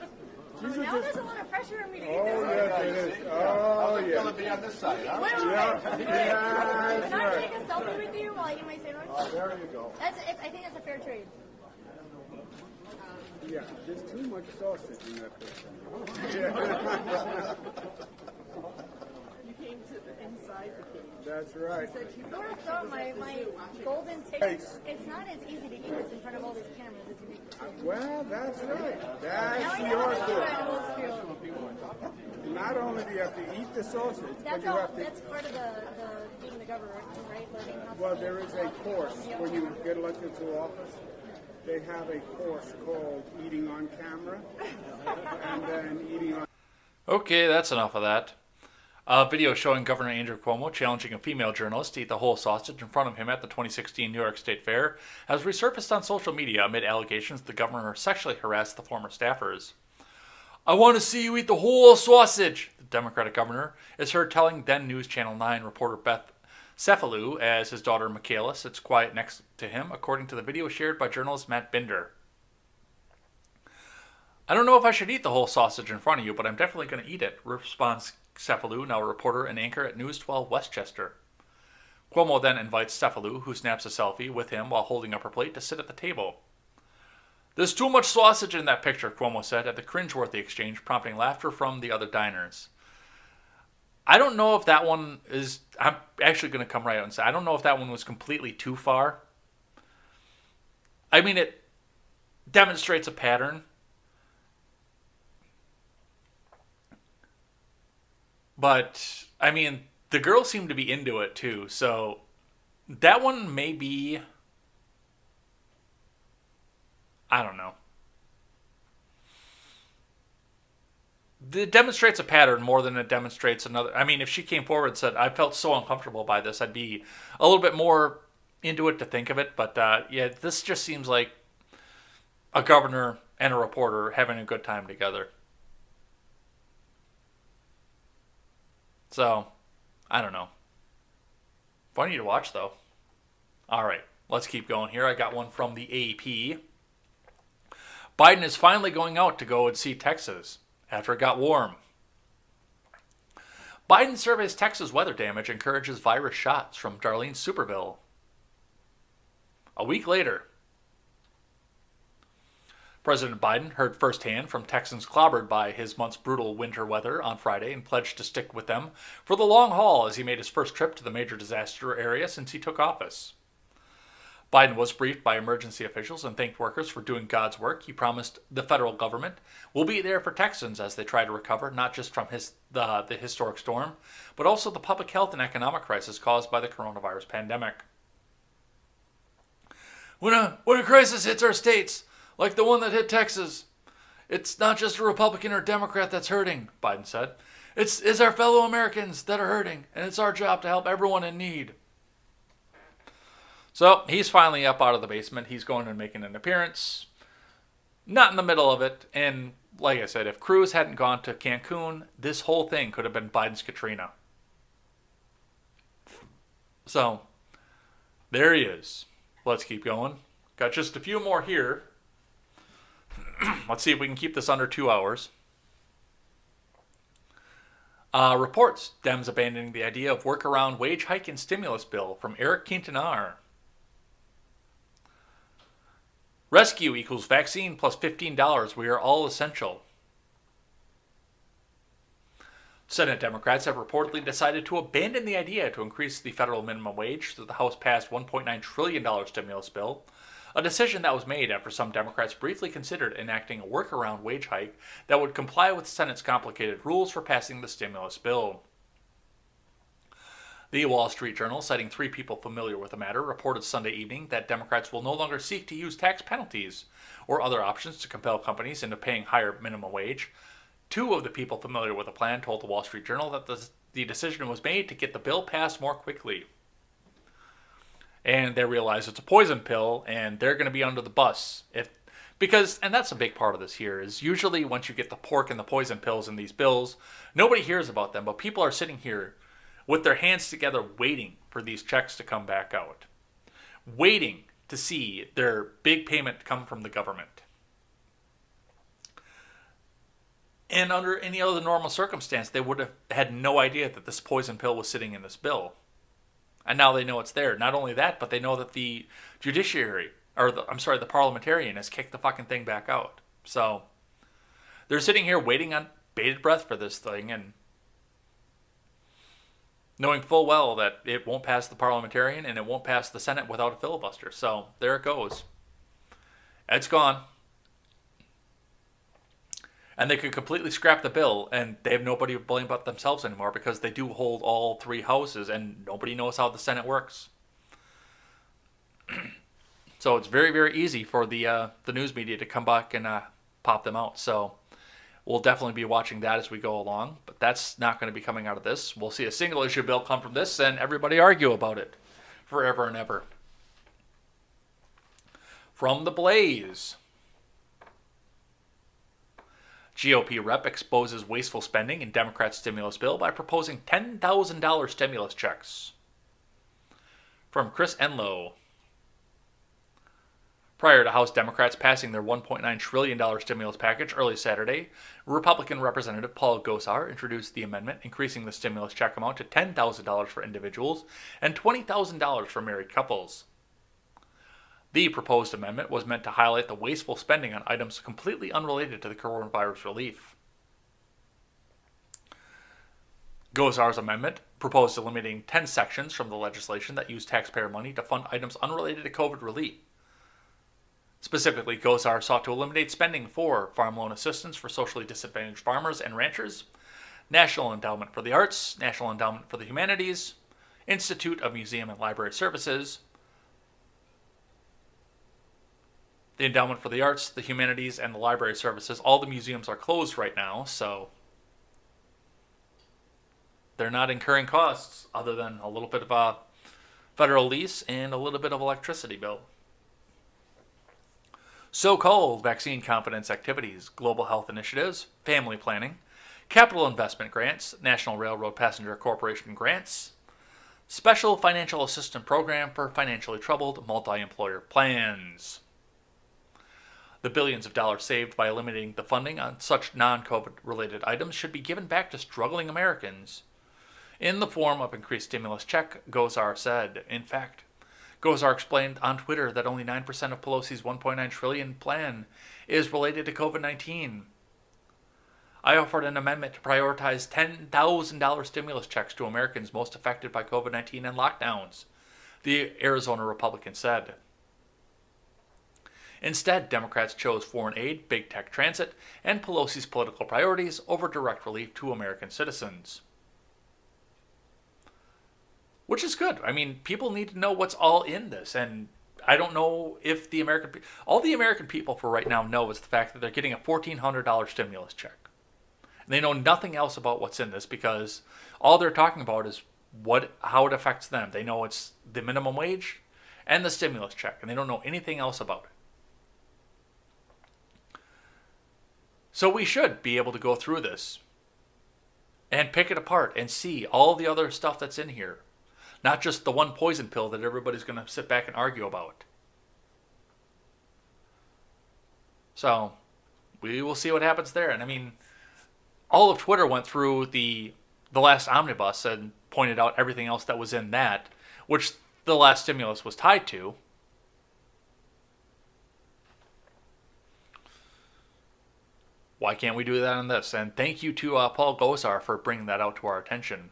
Oh, now there's a lot of pressure on me to eat Oh, this. yes, it is. Oh, It's yeah. gonna be on this side, huh? Wait, wait, Yeah, wait. [laughs] yeah, Can that's I right. take a selfie with you while I eat my sandwich? Oh, there you go. That's, it's, I think that's a fair trade. Yeah. There's too much sausage in that picture. You came to the inside the cage. That's right. So you would have my, my golden ticket. It's not as easy to eat this in front of all these cameras as you make it. Well, that's right. That's your thing. Not only do you have to eat the sausage, but That's you all. have to. That's part of the, the being the governor, right? Learning how. Well, there is a course when you get elected to office. They have a course called eating on camera, and then eating on. Okay, that's enough of that. A video showing Governor Andrew Cuomo challenging a female journalist to eat the whole sausage in front of him at the 2016 New York State Fair has resurfaced on social media amid allegations the governor sexually harassed the former staffers. I want to see you eat the whole sausage, the Democratic governor is heard telling then News Channel 9 reporter Beth Cefalu as his daughter Michaela sits quiet next to him, according to the video shared by journalist Matt Binder. I don't know if I should eat the whole sausage in front of you, but I'm definitely going to eat it, responds Cefalu, now a reporter and anchor at News 12 Westchester. Cuomo then invites Cefalu, who snaps a selfie with him while holding up her plate, to sit at the table. There's too much sausage in that picture, Cuomo said at the cringeworthy exchange, prompting laughter from the other diners. I don't know if that one is. I'm actually going to come right out and say I don't know if that one was completely too far. I mean, it demonstrates a pattern. But, I mean, the girls seem to be into it too, so that one may be. I don't know. It demonstrates a pattern more than it demonstrates another. I mean, if she came forward and said, I felt so uncomfortable by this, I'd be a little bit more into it to think of it. But uh, yeah, this just seems like a governor and a reporter having a good time together. So, I don't know. Funny to watch, though. All right, let's keep going here. I got one from the AP. Biden is finally going out to go and see Texas after it got warm. Biden surveys Texas weather damage, encourages virus shots from Darlene Superville. A week later, President Biden heard firsthand from Texans clobbered by his month's brutal winter weather on Friday and pledged to stick with them for the long haul as he made his first trip to the major disaster area since he took office. Biden was briefed by emergency officials and thanked workers for doing God's work. He promised the federal government will be there for Texans as they try to recover not just from his, the, the historic storm, but also the public health and economic crisis caused by the coronavirus pandemic. When a, when a crisis hits our states, like the one that hit Texas, it's not just a Republican or Democrat that's hurting, Biden said. It's, it's our fellow Americans that are hurting, and it's our job to help everyone in need. So he's finally up out of the basement. He's going and making an appearance. Not in the middle of it. And like I said, if Cruz hadn't gone to Cancun, this whole thing could have been Biden's Katrina. So there he is. Let's keep going. Got just a few more here. [clears throat] Let's see if we can keep this under two hours. Uh, reports Dems abandoning the idea of workaround wage hike and stimulus bill from Eric Quintanar. Rescue equals vaccine plus $15. We are all essential. Senate Democrats have reportedly decided to abandon the idea to increase the federal minimum wage through the House passed $1.9 trillion stimulus bill, a decision that was made after some Democrats briefly considered enacting a workaround wage hike that would comply with the Senate's complicated rules for passing the stimulus bill. The Wall Street Journal, citing three people familiar with the matter, reported Sunday evening that Democrats will no longer seek to use tax penalties or other options to compel companies into paying higher minimum wage. Two of the people familiar with the plan told the Wall Street Journal that the, the decision was made to get the bill passed more quickly. And they realize it's a poison pill and they're going to be under the bus if because and that's a big part of this here is usually once you get the pork and the poison pills in these bills, nobody hears about them, but people are sitting here with their hands together waiting for these checks to come back out, waiting to see their big payment come from the government. And under any other normal circumstance, they would have had no idea that this poison pill was sitting in this bill. And now they know it's there. Not only that, but they know that the judiciary, or the, I'm sorry, the parliamentarian has kicked the fucking thing back out. So they're sitting here waiting on bated breath for this thing and knowing full well that it won't pass the parliamentarian and it won't pass the Senate without a filibuster. So there it goes. It's gone. And they could completely scrap the bill and they have nobody to blame but themselves anymore because they do hold all three houses and nobody knows how the Senate works. [clears throat] so it's very, very easy for the uh, the news media to come back and uh, pop them out. So we'll definitely be watching that as we go along. But that's not going to be coming out of this. We'll see a single issue bill come from this and everybody argue about it forever and ever. From the Blaze. GOP rep exposes wasteful spending in Democrat stimulus bill by proposing $10,000 stimulus checks. From Chris Enlow. Prior to House Democrats passing their $1.9 trillion stimulus package early Saturday, Republican Representative Paul Gosar introduced the amendment increasing the stimulus check amount to $10,000 for individuals and $20,000 for married couples. The proposed amendment was meant to highlight the wasteful spending on items completely unrelated to the coronavirus relief. Gosar's amendment proposed eliminating 10 sections from the legislation that use taxpayer money to fund items unrelated to COVID relief. Specifically, Gosar sought to eliminate spending for farm loan assistance for socially disadvantaged farmers and ranchers, National Endowment for the Arts, National Endowment for the Humanities, Institute of Museum and Library Services, the Endowment for the Arts, the Humanities, and the Library Services. All the museums are closed right now, so they're not incurring costs other than a little bit of a federal lease and a little bit of electricity bill. So called vaccine confidence activities, global health initiatives, family planning, capital investment grants, National Railroad Passenger Corporation grants, special financial assistance program for financially troubled multi employer plans. The billions of dollars saved by eliminating the funding on such non COVID related items should be given back to struggling Americans. In the form of increased stimulus check, Gosar said. In fact, Gosar explained on Twitter that only 9% of Pelosi's 1.9 trillion plan is related to COVID-19. I offered an amendment to prioritize $10,000 stimulus checks to Americans most affected by COVID-19 and lockdowns, the Arizona Republican said. Instead, Democrats chose foreign aid, big tech transit, and Pelosi's political priorities over direct relief to American citizens. Which is good. I mean, people need to know what's all in this, and I don't know if the American all the American people for right now know is the fact that they're getting a fourteen hundred dollar stimulus check. And they know nothing else about what's in this because all they're talking about is what how it affects them. They know it's the minimum wage and the stimulus check, and they don't know anything else about it. So we should be able to go through this and pick it apart and see all the other stuff that's in here. Not just the one poison pill that everybody's going to sit back and argue about. So we will see what happens there. And I mean, all of Twitter went through the the last omnibus and pointed out everything else that was in that, which the last stimulus was tied to. Why can't we do that on this? And thank you to uh, Paul Gosar for bringing that out to our attention.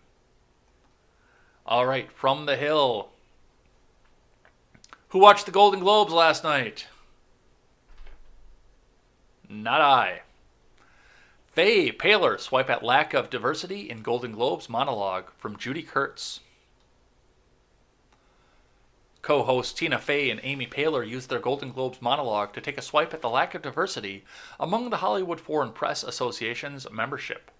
All right, from the Hill. Who watched the Golden Globes last night? Not I. Fey Poehler swipe at lack of diversity in Golden Globes monologue from Judy Kurtz. Co hosts Tina Fey and Amy Poehler used their Golden Globes monologue to take a swipe at the lack of diversity among the Hollywood Foreign Press Association's membership.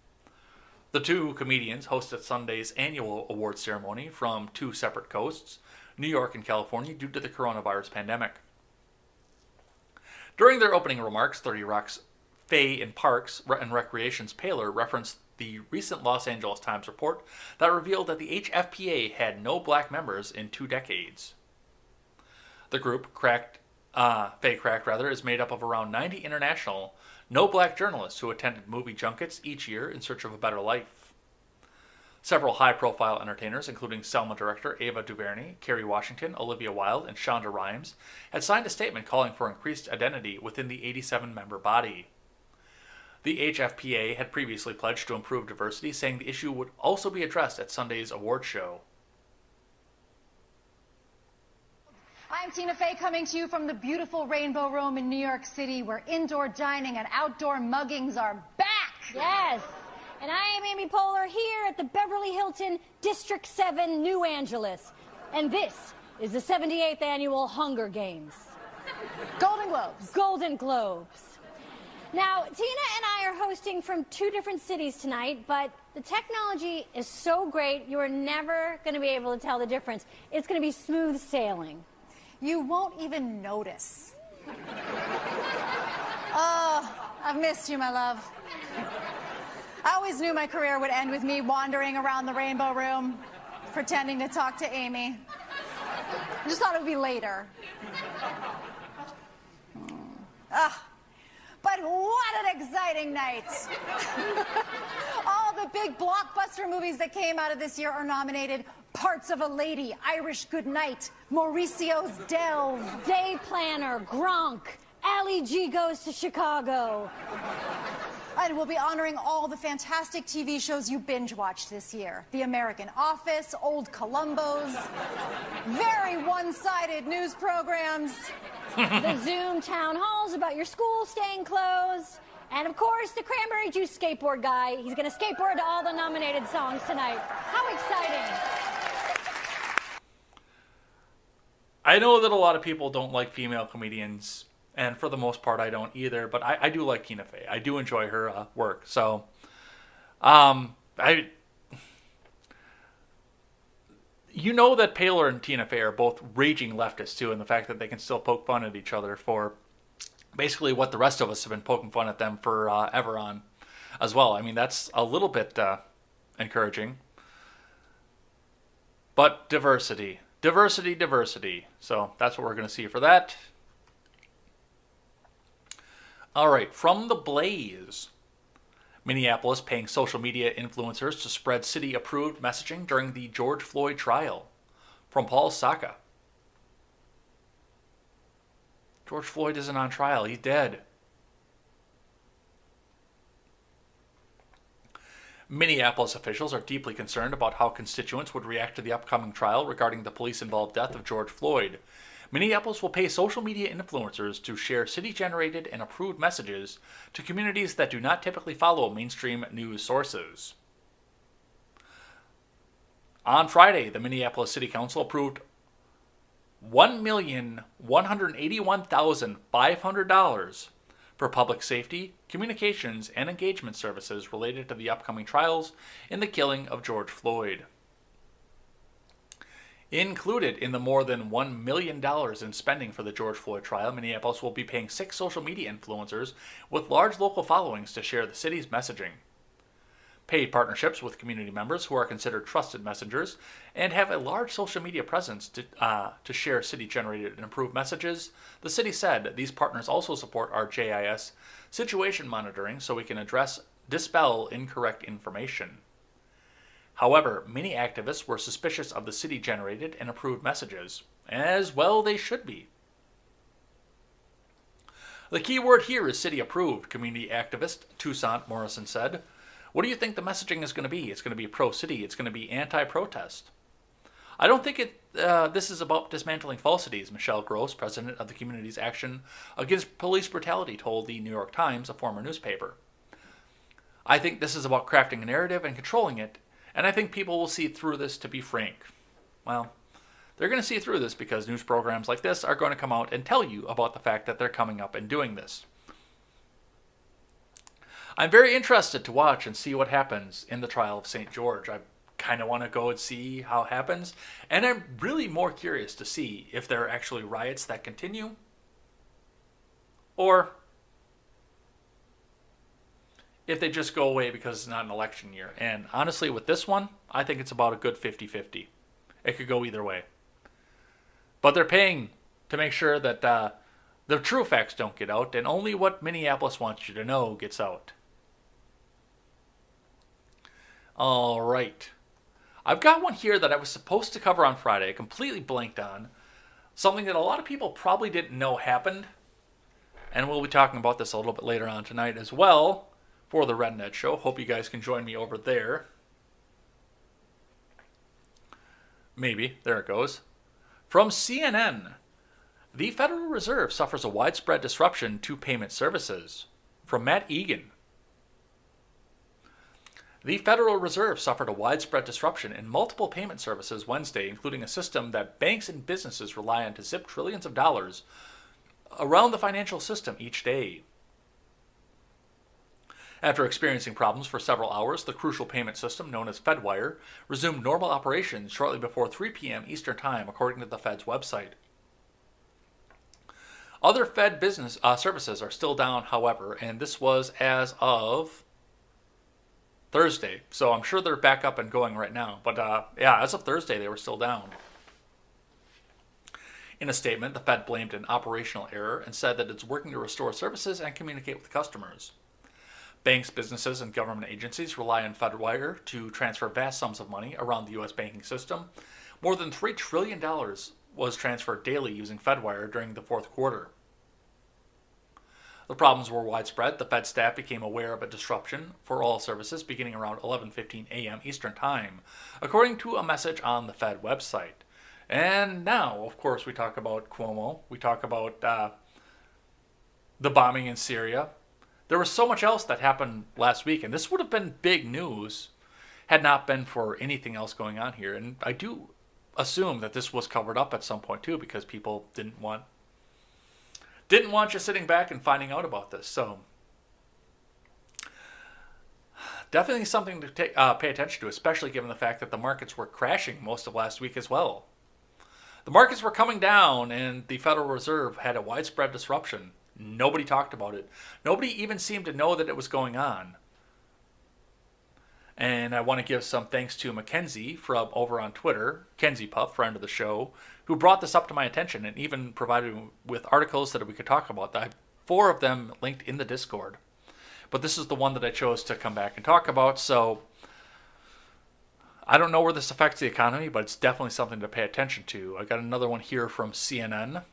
The two comedians hosted Sunday's annual award ceremony from two separate coasts, New York and California, due to the coronavirus pandemic. During their opening remarks, 30 Rock's Fey and Parks and Recreation's Poehler referenced the recent Los Angeles Times report that revealed that the HFPA had no black members in two decades. The group, cracked, uh, Fey Cracked rather, is made up of around 90 international, no black journalists who attended movie junkets each year in search of a better life. Several high profile entertainers, including Selma director Ava DuVernay, Kerry Washington, Olivia Wilde, and Shonda Rhimes, had signed a statement calling for increased identity within the 87 member body. The HFPA had previously pledged to improve diversity, saying the issue would also be addressed at Sunday's award show. I'm Tina Fey coming to you from the beautiful Rainbow Room in New York City where indoor dining and outdoor muggings are back. Yes. And I am Amy Poehler here at the Beverly Hilton District 7 New Angeles. And this is the 78th annual Hunger Games. Golden Globes. Golden Globes. Now, Tina and I are hosting from two different cities tonight, but the technology is so great, you are never going to be able to tell the difference. It's going to be smooth sailing. You won't even notice. oh, I've missed you, my love. I always knew my career would end with me wandering around the Rainbow Room, pretending to talk to Amy. I just thought it would be later. Ah, but what an exciting night! [laughs] All the big blockbuster movies that came out of this year are nominated. Parts of a Lady, Irish Goodnight, Mauricio's Delve, Day Planner, Gronk, Ali G goes to Chicago. And we'll be honoring all the fantastic TV shows you binge watched this year The American Office, Old Columbos, very one sided news programs, [laughs] the Zoom town halls about your school staying closed, and of course, the Cranberry Juice skateboard guy. He's going to skateboard to all the nominated songs tonight. How exciting! I know that a lot of people don't like female comedians, and for the most part, I don't either. But I, I do like Tina Fey. I do enjoy her uh, work. So, um, I, you know that Poehler and Tina Fey are both raging leftists too, and the fact that they can still poke fun at each other for basically what the rest of us have been poking fun at them for uh, ever on, as well. I mean, that's a little bit uh, encouraging. But diversity diversity, diversity. So that's what we're going to see for that. All right, from the Blaze. Minneapolis paying social media influencers to spread city approved messaging during the George Floyd trial. From Paul Sacca. George Floyd isn't on trial, he's dead. Minneapolis officials are deeply concerned about how constituents would react to the upcoming trial regarding the police involved death of George Floyd. Minneapolis will pay social media influencers to share city generated and approved messages to communities that do not typically follow mainstream news sources. On Friday, the Minneapolis City Council approved $1,181,500 for public safety, communications, and engagement services related to the upcoming trials in the killing of George Floyd. Included in the more than $1 million in spending for the George Floyd trial, Minneapolis will be paying six social media influencers with large local followings to share the city's messaging paid partnerships with community members who are considered trusted messengers and have a large social media presence to, uh, to share city generated and approved messages. The city said these partners also support our JIS situation monitoring so we can address, dispel incorrect information. However, many activists were suspicious of the city generated and approved messages, as well they should be. The key word here is city approved, community activist Toussaint Morrison said. What do you think the messaging is going to be? It's going to be pro city. It's going to be anti protest. I don't think it. Uh, this is about dismantling falsities. Michelle Gross, president of the Community's Action Against Police Brutality, told the New York Times, a former newspaper. I think this is about crafting a narrative and controlling it, and I think people will see through this. To be frank, well, they're going to see through this because news programs like this are going to come out and tell you about the fact that they're coming up and doing this. I'm very interested to watch and see what happens in the trial of St. George. I kind of want to go and see how it happens. And I'm really more curious to see if there are actually riots that continue or if they just go away because it's not an election year. And honestly, with this one, I think it's about a good 50 50. It could go either way. But they're paying to make sure that uh, the true facts don't get out, and only what Minneapolis wants you to know gets out. All right. I've got one here that I was supposed to cover on Friday, I completely blanked on. Something that a lot of people probably didn't know happened. And we'll be talking about this a little bit later on tonight as well for the RedNet show. Hope you guys can join me over there. Maybe. There it goes. From CNN The Federal Reserve suffers a widespread disruption to payment services. From Matt Egan. The Federal Reserve suffered a widespread disruption in multiple payment services Wednesday, including a system that banks and businesses rely on to zip trillions of dollars around the financial system each day. After experiencing problems for several hours, the crucial payment system, known as FedWire, resumed normal operations shortly before 3 p.m. Eastern Time, according to the Fed's website. Other Fed business uh, services are still down, however, and this was as of Thursday. So I'm sure they're back up and going right now. But uh, yeah, as of Thursday, they were still down. In a statement, the Fed blamed an operational error and said that it's working to restore services and communicate with customers. Banks, businesses, and government agencies rely on FedWire to transfer vast sums of money around the U.S. banking system. More than $3 trillion was transferred daily using FedWire during the fourth quarter. The problems were widespread. The Fed staff became aware of a disruption for all services beginning around 11:15 a.m. Eastern Time, according to a message on the Fed website. And now, of course, we talk about Cuomo. We talk about uh, the bombing in Syria. There was so much else that happened last week, and this would have been big news had not been for anything else going on here. And I do assume that this was covered up at some point too, because people didn't want didn't want you sitting back and finding out about this. So definitely something to take, uh, pay attention to, especially given the fact that the markets were crashing most of last week as well. The markets were coming down, and the Federal Reserve had a widespread disruption. Nobody talked about it. Nobody even seemed to know that it was going on. And I want to give some thanks to Mackenzie from over on Twitter, Kenzie Puff, friend of the show, who brought this up to my attention and even provided me with articles that we could talk about. I have four of them linked in the Discord. But this is the one that I chose to come back and talk about. So I don't know where this affects the economy, but it's definitely something to pay attention to. I got another one here from CNN.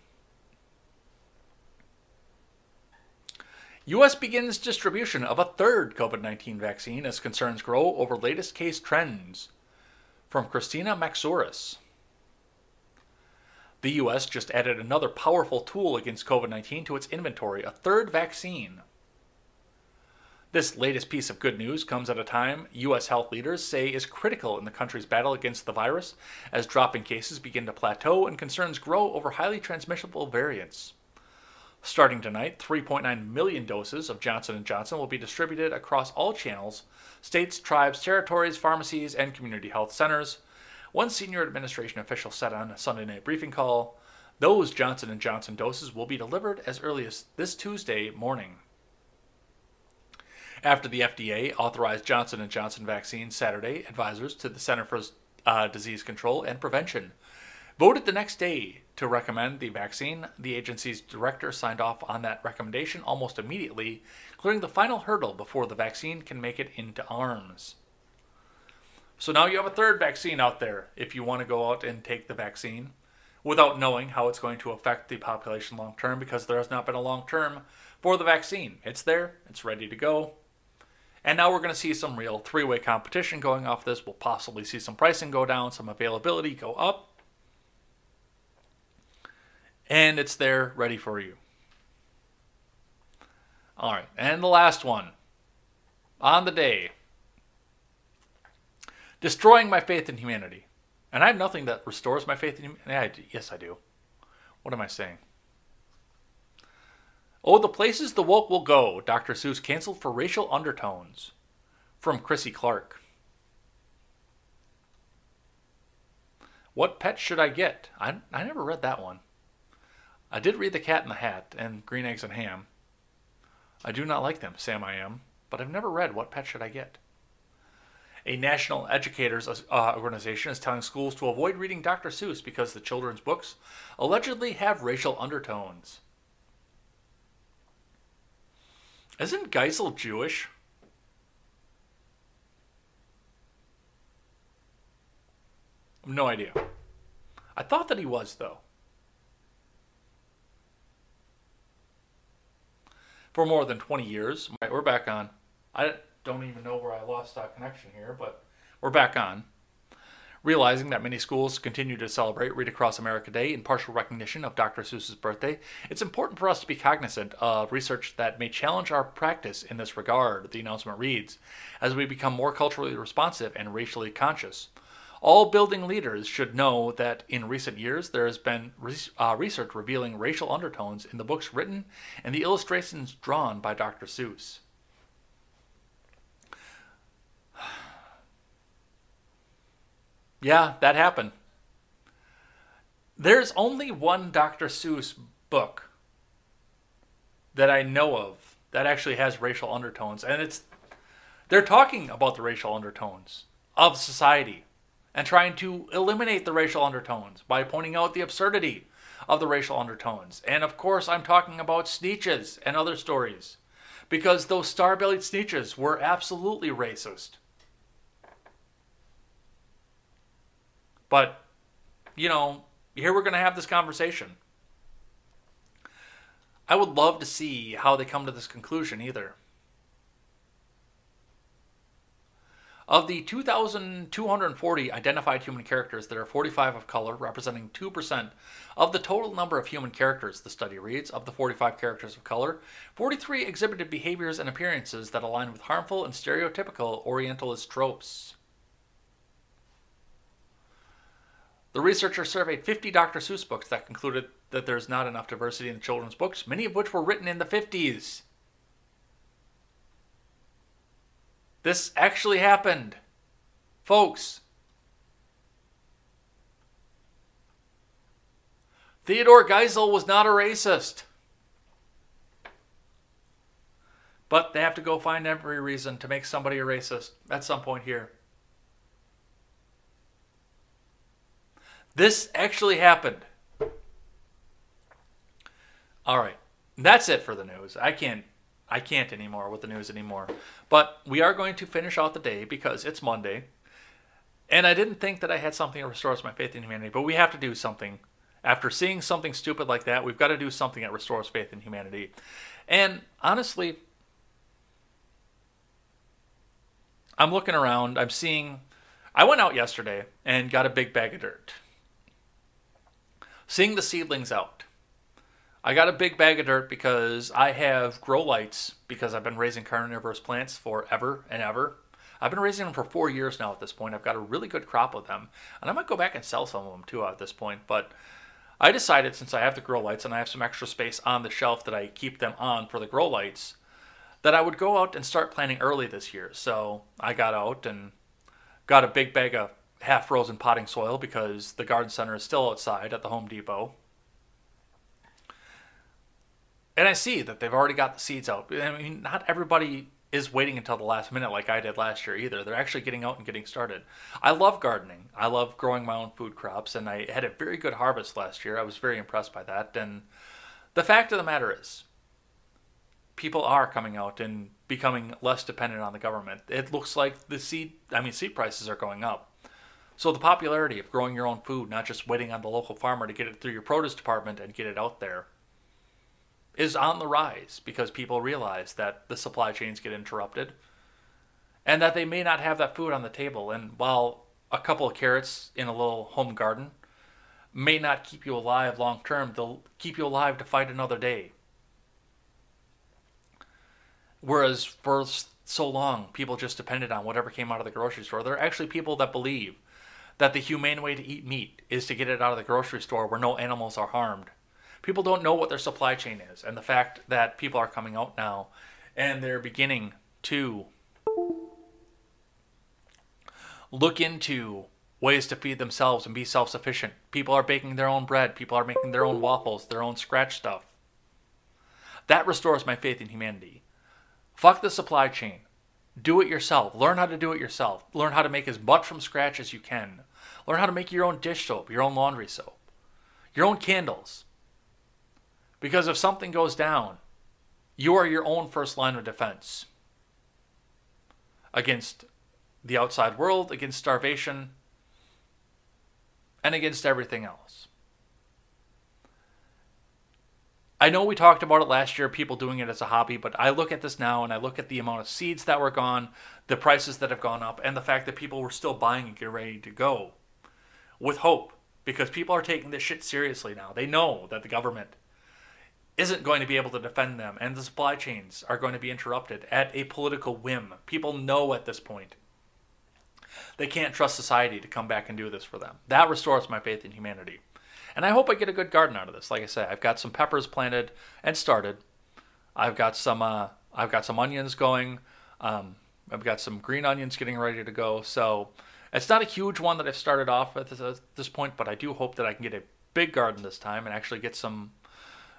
U.S. begins distribution of a third COVID 19 vaccine as concerns grow over latest case trends. From Christina Maxouris. The U.S. just added another powerful tool against COVID 19 to its inventory a third vaccine. This latest piece of good news comes at a time U.S. health leaders say is critical in the country's battle against the virus as dropping cases begin to plateau and concerns grow over highly transmissible variants. Starting tonight, 3.9 million doses of Johnson & Johnson will be distributed across all channels, states, tribes, territories, pharmacies, and community health centers. One senior administration official said on a Sunday night briefing call, those Johnson & Johnson doses will be delivered as early as this Tuesday morning. After the FDA authorized Johnson & Johnson vaccine Saturday, advisors to the Center for uh, Disease Control and Prevention voted the next day to recommend the vaccine. The agency's director signed off on that recommendation almost immediately, clearing the final hurdle before the vaccine can make it into arms. So now you have a third vaccine out there if you want to go out and take the vaccine without knowing how it's going to affect the population long term because there has not been a long term for the vaccine. It's there, it's ready to go. And now we're going to see some real three way competition going off this. We'll possibly see some pricing go down, some availability go up and it's there ready for you. All right, and the last one on the day destroying my faith in humanity. And I have nothing that restores my faith in humanity. Yes, I do. What am I saying? Oh, the places the woke will go. Dr. Seuss canceled for racial undertones. From Chrissy Clark. What pet should I get? I, I never read that one. I did read The Cat in the Hat and Green Eggs and Ham. I do not like them, Sam I am, but I've never read What Pet Should I Get? A national educators uh, organization is telling schools to avoid reading Dr. Seuss because the children's books allegedly have racial undertones. Isn't Geisel Jewish? No idea. I thought that he was, though. For more than 20 years. Right, we're back on. I don't even know where I lost that connection here, but we're back on. Realizing that many schools continue to celebrate Read Across America Day in partial recognition of Dr. Seuss's birthday, it's important for us to be cognizant of research that may challenge our practice in this regard, the announcement reads, as we become more culturally responsive and racially conscious. All building leaders should know that in recent years there has been uh, research revealing racial undertones in the books written and the illustrations drawn by Dr. Seuss. [sighs] Yeah, that happened. There's only one Dr. Seuss book that I know of that actually has racial undertones, and it's they're talking about the racial undertones of society and trying to eliminate the racial undertones by pointing out the absurdity of the racial undertones. And of course, I'm talking about Sneetches and other stories because those star bellied Sneetches were absolutely racist. But, you know, here we're going to have this conversation. I would love to see how they come to this conclusion either. Of the 2,240 identified human characters, there are 45 of color, representing 2% of the total number of human characters, the study reads. Of the 45 characters of color, 43 exhibited behaviors and appearances that align with harmful and stereotypical Orientalist tropes. The researchers surveyed 50 Dr. Seuss books that concluded that there's not enough diversity in children's books, many of which were written in the 50s. This actually happened. Folks. Theodore Geisel was not a racist. But they have to go find every reason to make somebody a racist at some point here. This actually happened. All right. That's it for the news. I can't I can't anymore with the news anymore. But we are going to finish out the day because it's Monday. And I didn't think that I had something that restores my faith in humanity, but we have to do something. After seeing something stupid like that, we've got to do something that restores faith in humanity. And honestly, I'm looking around, I'm seeing I went out yesterday and got a big bag of dirt. Seeing the seedlings out I got a big bag of dirt because I have grow lights because I've been raising carnivorous plants forever and ever. I've been raising them for four years now at this point. I've got a really good crop of them. And I might go back and sell some of them too at this point. But I decided since I have the grow lights and I have some extra space on the shelf that I keep them on for the grow lights, that I would go out and start planting early this year. So I got out and got a big bag of half frozen potting soil because the garden center is still outside at the Home Depot. And I see that they've already got the seeds out. I mean, not everybody is waiting until the last minute like I did last year either. They're actually getting out and getting started. I love gardening. I love growing my own food crops, and I had a very good harvest last year. I was very impressed by that. And the fact of the matter is, people are coming out and becoming less dependent on the government. It looks like the seed, I mean, seed prices are going up. So the popularity of growing your own food, not just waiting on the local farmer to get it through your produce department and get it out there, is on the rise because people realize that the supply chains get interrupted and that they may not have that food on the table. And while a couple of carrots in a little home garden may not keep you alive long term, they'll keep you alive to fight another day. Whereas for so long, people just depended on whatever came out of the grocery store. There are actually people that believe that the humane way to eat meat is to get it out of the grocery store where no animals are harmed people don't know what their supply chain is. And the fact that people are coming out now and they're beginning to look into ways to feed themselves and be self sufficient. People are baking their own bread, people are making their own waffles, their own scratch stuff. That restores my faith in humanity. Fuck the supply chain. Do it yourself. Learn how to do it yourself. Learn how to make as much from scratch as you can. Learn how to make your own dish soap, your own laundry soap, your own candles. Because if something goes down, you are your own first line of defense against the outside world, against starvation, and against everything else. I know we talked about it last year, people doing it as a hobby, but I look at this now and I look at the amount of seeds that were gone, the prices that have gone up, and the fact that people were still buying and getting ready to go with hope because people are taking this shit seriously now. They know that the government isn't going to be able to defend them and the supply chains are going to be interrupted at a political whim. People know at this point they can't trust society to come back and do this for them. That restores my faith in humanity. And I hope I get a good garden out of this. Like I say, I've got some peppers planted and started. I've got some uh, I've got some onions going. Um, I've got some green onions getting ready to go. So it's not a huge one that I've started off this, at this point, but I do hope that I can get a big garden this time and actually get some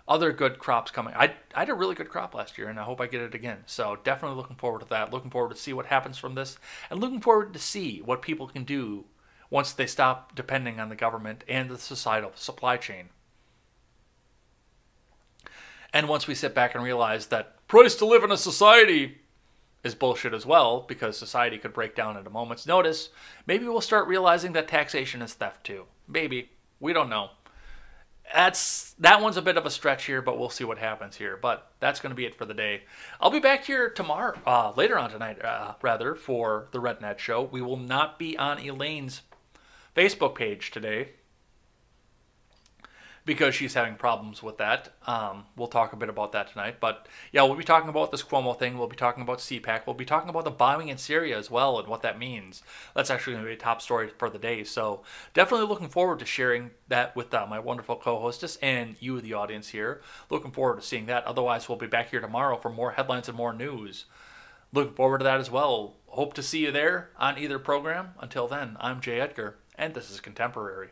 other good crops coming. I, I had a really good crop last year, and I hope I get it again. So definitely looking forward to that. Looking forward to see what happens from this, and looking forward to see what people can do once they stop depending on the government and the societal supply chain. And once we sit back and realize that price to live in a society is bullshit as well, because society could break down at a moment's notice, maybe we'll start realizing that taxation is theft too. Maybe. We don't know. That's that one's a bit of a stretch here, but we'll see what happens here. But that's going to be it for the day. I'll be back here tomorrow, uh, later on tonight, uh, rather, for the RedNet show. We will not be on Elaine's Facebook page today because she's having problems with that. Um, we'll talk a bit about that tonight. But yeah, we'll be talking about this Cuomo thing. We'll be talking about CPAC. We'll be talking about the bombing in Syria as well and what that means. That's actually going to be a top story for the day. So definitely looking forward to sharing that with uh, my wonderful co-hostess and you, the audience here. Looking forward to seeing that. Otherwise, we'll be back here tomorrow for more headlines and more news. Looking forward to that as well. Hope to see you there on either program. Until then, I'm Jay Edgar, and this is Contemporary.